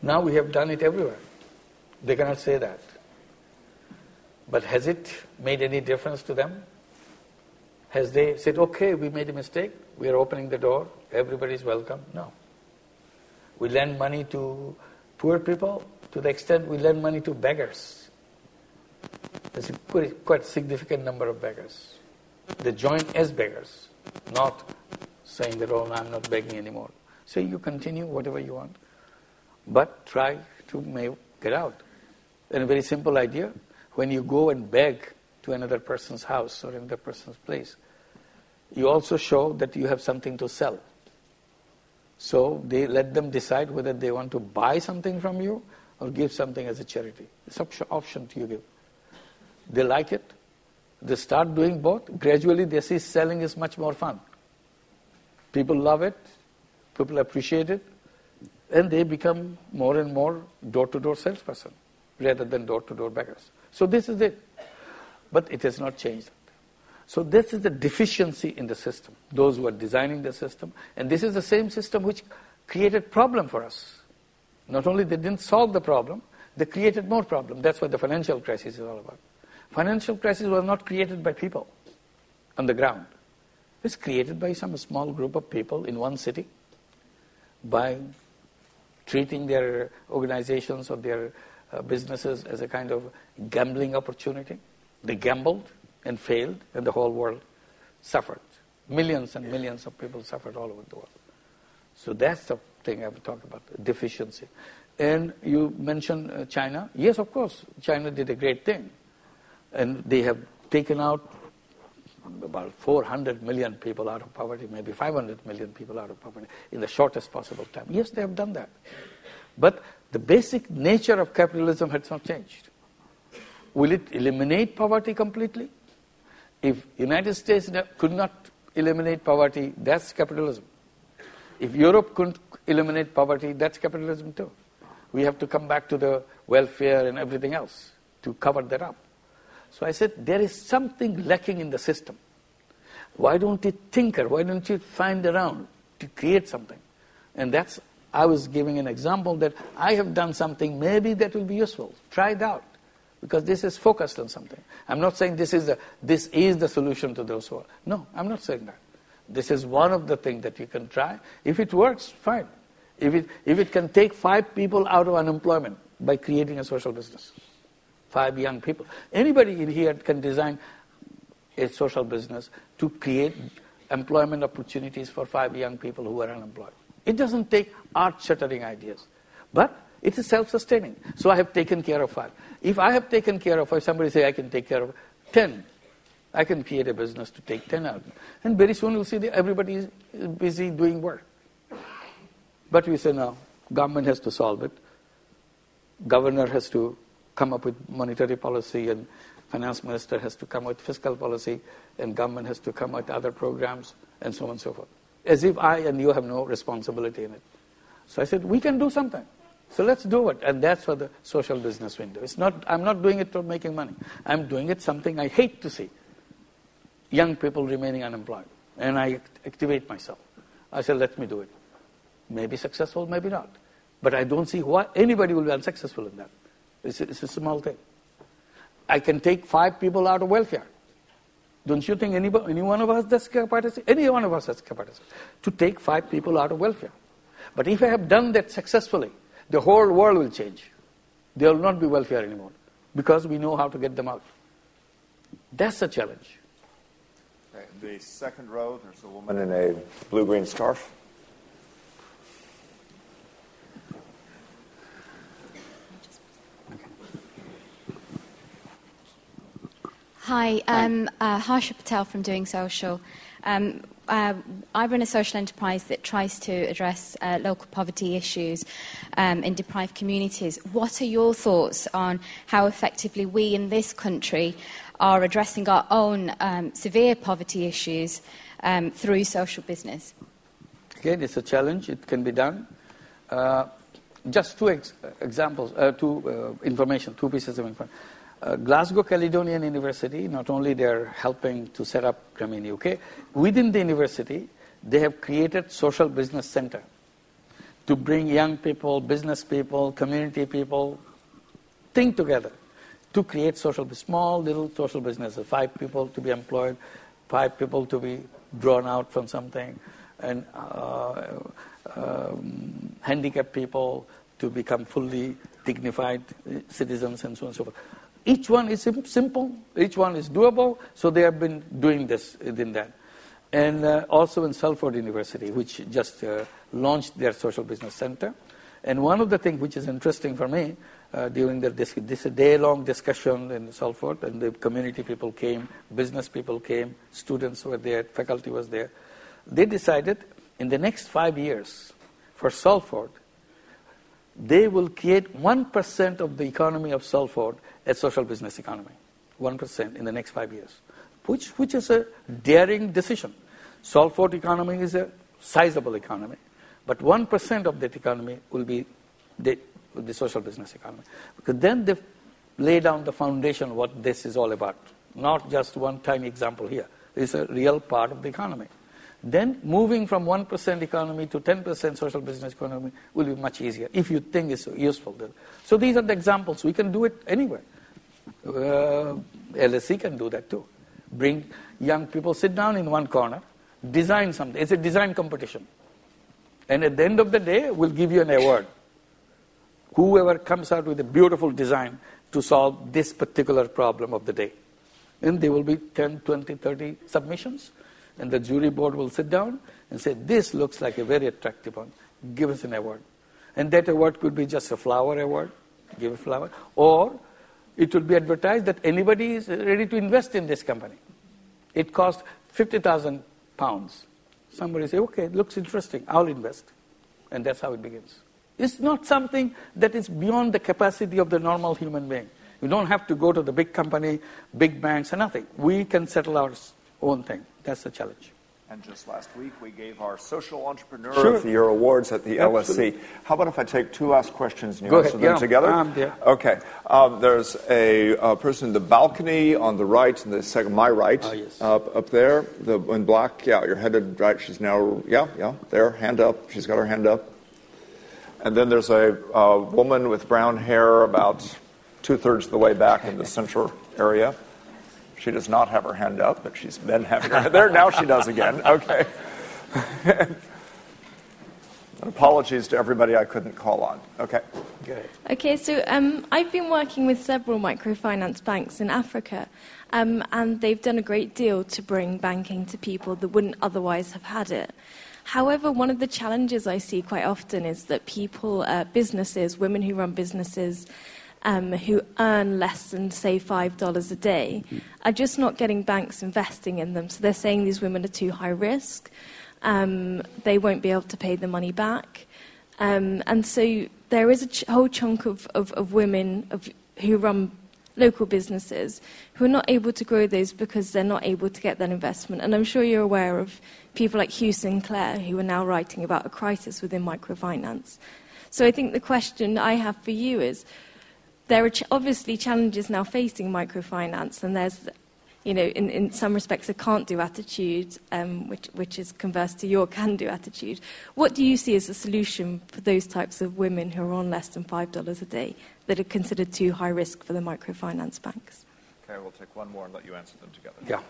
Now we have done it everywhere. They cannot say that. But has it made any difference to them? Has they said, okay, we made a mistake, we are opening the door, everybody is welcome? No. We lend money to poor people to the extent we lend money to beggars. There's a quite significant number of beggars. They join as beggars, not saying that, oh, I'm not begging anymore. So you continue whatever you want, but try to get out. And a very simple idea when you go and beg to another person's house or another person's place, you also show that you have something to sell. So they let them decide whether they want to buy something from you or give something as a charity. It's option, option to you give. They like it. They start doing both. Gradually, they see selling is much more fun. People love it. People appreciate it. And they become more and more door-to-door salesperson rather than door-to-door beggars. So this is it. But it has not changed. So this is the deficiency in the system, those who are designing the system. And this is the same system which created problem for us. Not only they didn't solve the problem, they created more problem. That's what the financial crisis is all about. Financial crisis was not created by people on the ground. It's created by some small group of people in one city by treating their organizations or their uh, businesses as a kind of gambling opportunity. They gambled and failed, and the whole world suffered. Millions and millions of people suffered all over the world. So that's the thing I would talk about, deficiency. And you mentioned uh, China. Yes, of course, China did a great thing. And they have taken out about 400 million people out of poverty, maybe 500 million people out of poverty in the shortest possible time. Yes, they have done that. But the basic nature of capitalism has not changed. Will it eliminate poverty completely? If United States could not eliminate poverty, that's capitalism. If Europe couldn't eliminate poverty, that's capitalism too. We have to come back to the welfare and everything else to cover that up. So I said, there is something lacking in the system. Why don't you tinker? Why don't you find around to create something? And that's, I was giving an example that I have done something, maybe that will be useful. Try it out. Because this is focused on something. I'm not saying this is the, this is the solution to those who are. No, I'm not saying that. This is one of the things that you can try. If it works, fine. If it, if it can take five people out of unemployment by creating a social business, five young people. Anybody in here can design a social business to create employment opportunities for five young people who are unemployed. It doesn't take art shattering ideas, but it is self-sustaining. So I have taken care of five. If I have taken care of five, somebody say I can take care of ten. I can create a business to take ten out, and very soon you'll see that everybody is busy doing work. But we say no, government has to solve it. Governor has to come up with monetary policy and finance minister has to come up with fiscal policy and government has to come up with other programs and so on and so forth. As if I and you have no responsibility in it. So I said, we can do something. So let's do it. And that's for the social business window. It's not, I'm not doing it for making money. I'm doing it something I hate to see. Young people remaining unemployed. And I activate myself. I said, let me do it. Maybe successful, maybe not. But I don't see why anybody will be unsuccessful in that. It's a, it's a small thing. I can take five people out of welfare. Don't you think anybody, any one of us has capacity? Any one of us has capacity to take five people out of welfare. But if I have done that successfully, the whole world will change. There will not be welfare anymore because we know how to get them out. That's a challenge. The second row, there's a woman in a blue green scarf. Hi, um, uh, Harsha Patel from Doing Social. Um, uh, I run a social enterprise that tries to address uh, local poverty issues um, in deprived communities. What are your thoughts on how effectively we in this country are addressing our own um, severe poverty issues um, through social business? Again, it's a challenge. It can be done. Uh, just two ex- examples, uh, two uh, information, two pieces of information. Uh, Glasgow Caledonian University, not only they're helping to set up Grameen UK, within the university, they have created social business center to bring young people, business people, community people, think together to create social, small little social businesses, five people to be employed, five people to be drawn out from something, and uh, um, handicapped people to become fully dignified citizens and so on and so forth. Each one is simple, each one is doable, so they have been doing this in that. And uh, also in Salford University, which just uh, launched their social business center. And one of the things which is interesting for me uh, during the, this, this day-long discussion in Salford, and the community people came, business people came, students were there, faculty was there. They decided in the next five years for Salford, they will create 1% of the economy of Salford a social business economy, 1% in the next five years, which, which is a daring decision. Salford economy is a sizable economy, but 1% of that economy will be the, the social business economy. Because then they lay down the foundation what this is all about, not just one tiny example here. It's a real part of the economy. Then moving from 1% economy to 10% social business economy will be much easier if you think it's useful. So these are the examples. We can do it anywhere. Uh, LSE can do that too. Bring young people, sit down in one corner, design something. It's a design competition. And at the end of the day, we'll give you an award. Whoever comes out with a beautiful design to solve this particular problem of the day. And there will be 10, 20, 30 submissions And the jury board will sit down and say, This looks like a very attractive one. Give us an award. And that award could be just a flower award, give a flower, or it will be advertised that anybody is ready to invest in this company. It costs 50,000 pounds. Somebody say, okay, it looks interesting, I'll invest. And that's how it begins. It's not something that is beyond the capacity of the normal human being. You don't have to go to the big company, big banks, and nothing. We can settle our own thing. That's the challenge. And just last week, we gave our Social Entrepreneur Sure. of the Year awards at the Absolutely. LSE. How about if I take two last questions and you Go answer ahead. them Yeah, together? I'm there. Okay. Um, there's a, uh person in the balcony on the right, and the second, my right, Ah, yes. up, up there, the in black. Yeah, you're headed right. She's now, yeah, yeah, there, hand up. She's got her hand up. And then there's a uh, woman with brown hair about two thirds of the way back in the <laughs> central area. She does not have her hand up, but she's been having her there. Now she does again. Okay. <laughs> Apologies to everybody I couldn't call on. Okay. Go ahead. Okay, so um, I've been working with several microfinance banks in Africa, um, and they've done a great deal to bring banking to people that wouldn't otherwise have had it. However, one of the challenges I see quite often is that people, uh, businesses, women who run businesses, um, who earn less than, say, $5 a day, are just not getting banks investing in them. So they're saying these women are too high risk, um, they won't be able to pay the money back. Um, and so there is a ch- whole chunk of, of, of women of, who run local businesses who are not able to grow those because they're not able to get that investment. And I'm sure you're aware of people like Hugh Sinclair who are now writing about a crisis within microfinance. So I think the question I have for you is there are ch- obviously challenges now facing microfinance, and there's, you know, in, in some respects, a can't do attitude, um, which, which is converse to your <laughs> can do attitude. What do you see as a solution for those types of women who are on less than $5 a day that are considered too high risk for the microfinance banks? Okay, we'll take one more and let you answer them together. Yeah.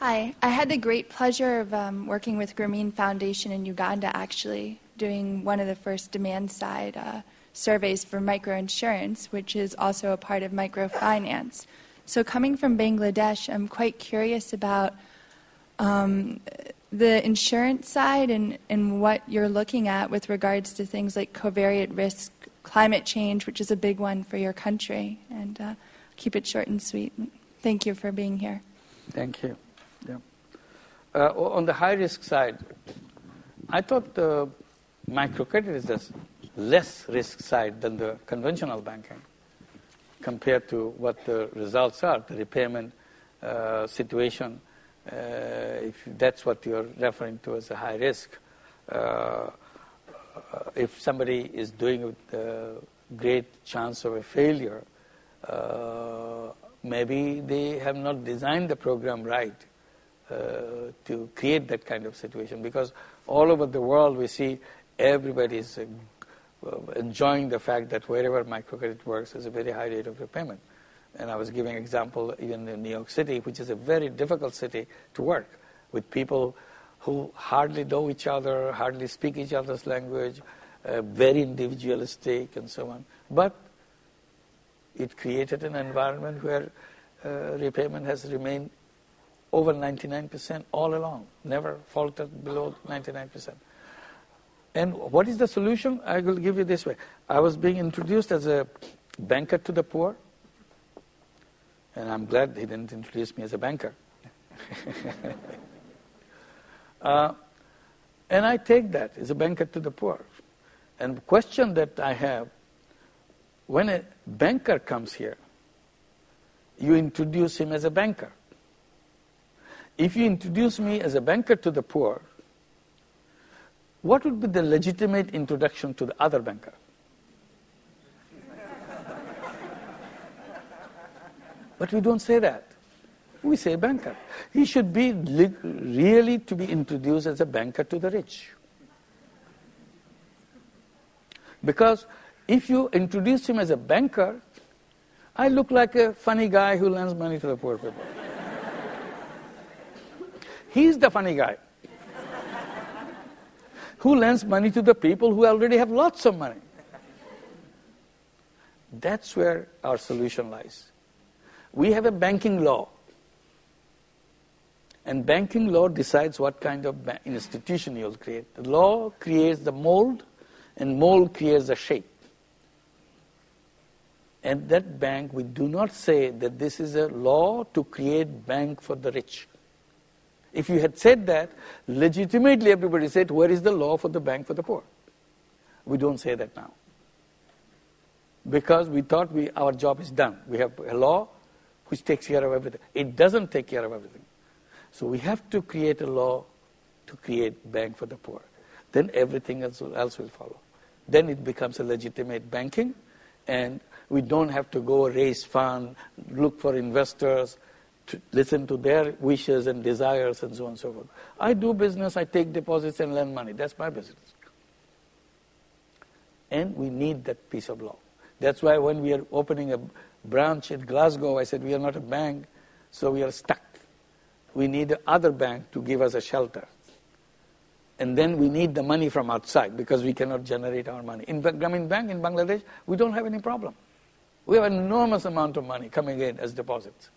Hi, I had the great pleasure of um, working with Grameen Foundation in Uganda, actually, doing one of the first demand side uh, surveys for microinsurance, which is also a part of microfinance. So, coming from Bangladesh, I'm quite curious about um, the insurance side and, and what you're looking at with regards to things like covariate risk, climate change, which is a big one for your country. And uh, keep it short and sweet. Thank you for being here. Thank you. Yeah. Uh, on the high risk side, I thought the microcredit is the less risk side than the conventional banking compared to what the results are, the repayment uh, situation, uh, if that's what you're referring to as a high risk. Uh, uh, if somebody is doing it with a great chance of a failure, uh, maybe they have not designed the program right uh, to create that kind of situation because all over the world we see everybody is uh, enjoying the fact that wherever microcredit works there's a very high rate of repayment and i was giving example even in new york city which is a very difficult city to work with people who hardly know each other hardly speak each other's language uh, very individualistic and so on but it created an environment where uh, repayment has remained over 99% all along, never faltered below 99%. And what is the solution? I will give you this way. I was being introduced as a banker to the poor, and I'm glad he didn't introduce me as a banker. <laughs> uh, and I take that as a banker to the poor. And the question that I have when a banker comes here, you introduce him as a banker. If you introduce me as a banker to the poor, what would be the legitimate introduction to the other banker? but we don't say that. We say banker. He should be really to be introduced as a banker to the rich. Because if you introduce him as a banker, I look like a funny guy who lends money to the poor people. He's the funny guy who lends money to the people who already have lots of money. That's where our solution lies. We have a banking law. And banking law decides what kind of institution you'll create. The law creates the mold, and mold creates the shape. And that bank, we do not say that this is a law to create bank for the rich. If you had said that, legitimately everybody said, where is the law for the bank for the poor? We don't say that now. Because we thought we, our job is done. We have a law which takes care of everything. It doesn't take care of everything. So we have to create a law to create bank for the poor. Then everything else will, else will follow. Then it becomes a legitimate banking, and we don't have to go raise funds, look for investors, to listen to their wishes and desires and so on and so forth. I do business, I take deposits and lend money. That's my business. And we need that piece of law. That's why when we are opening a branch in Glasgow, I said, we are not a bank, so we are stuck. We need other bank to give us a shelter. And then we need the money from outside because we cannot generate our money. In Grameen Bank in Bangladesh, we don't have any problem. We have an enormous amount of money coming in as deposits.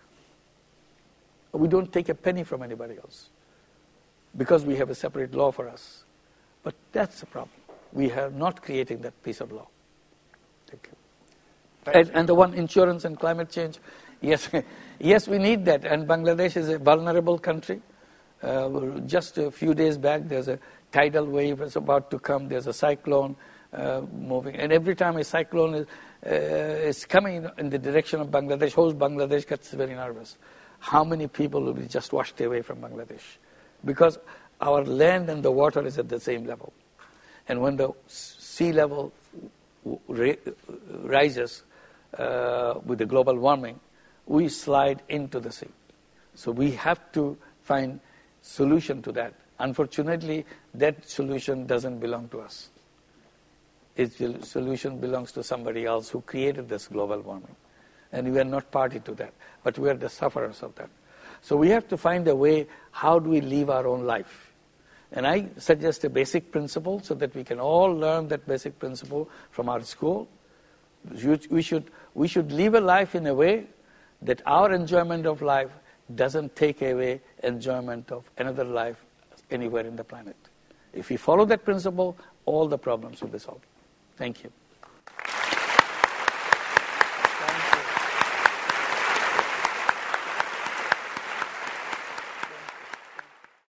We don't take a penny from anybody else because we have a separate law for us. But that's the problem. We are not creating that piece of law. Thank you. And, and, the one insurance and climate change, <laughs> yes, yes, we need that. And Bangladesh is a vulnerable country. Uh, just a few days back, there's a tidal wave is about to come. There's a cyclone uh, moving, and every time a cyclone is, uh, is coming in the direction of Bangladesh, whole Bangladesh gets very nervous. How many people will be just washed away from Bangladesh? Because our land and the water is at the same level, and when the sea level rises uh, with the global warming, we slide into the sea. So we have to find solution to that. Unfortunately, that solution doesn't belong to us. Its solution belongs to somebody else who created this global warming. And we are not party to that, but we are the sufferers of that. So we have to find a way how do we live our own life. And I suggest a basic principle so that we can all learn that basic principle from our school. We should, we should live a life in a way that our enjoyment of life doesn't take away enjoyment of another life anywhere in the planet. If we follow that principle, all the problems will be solved. Thank you.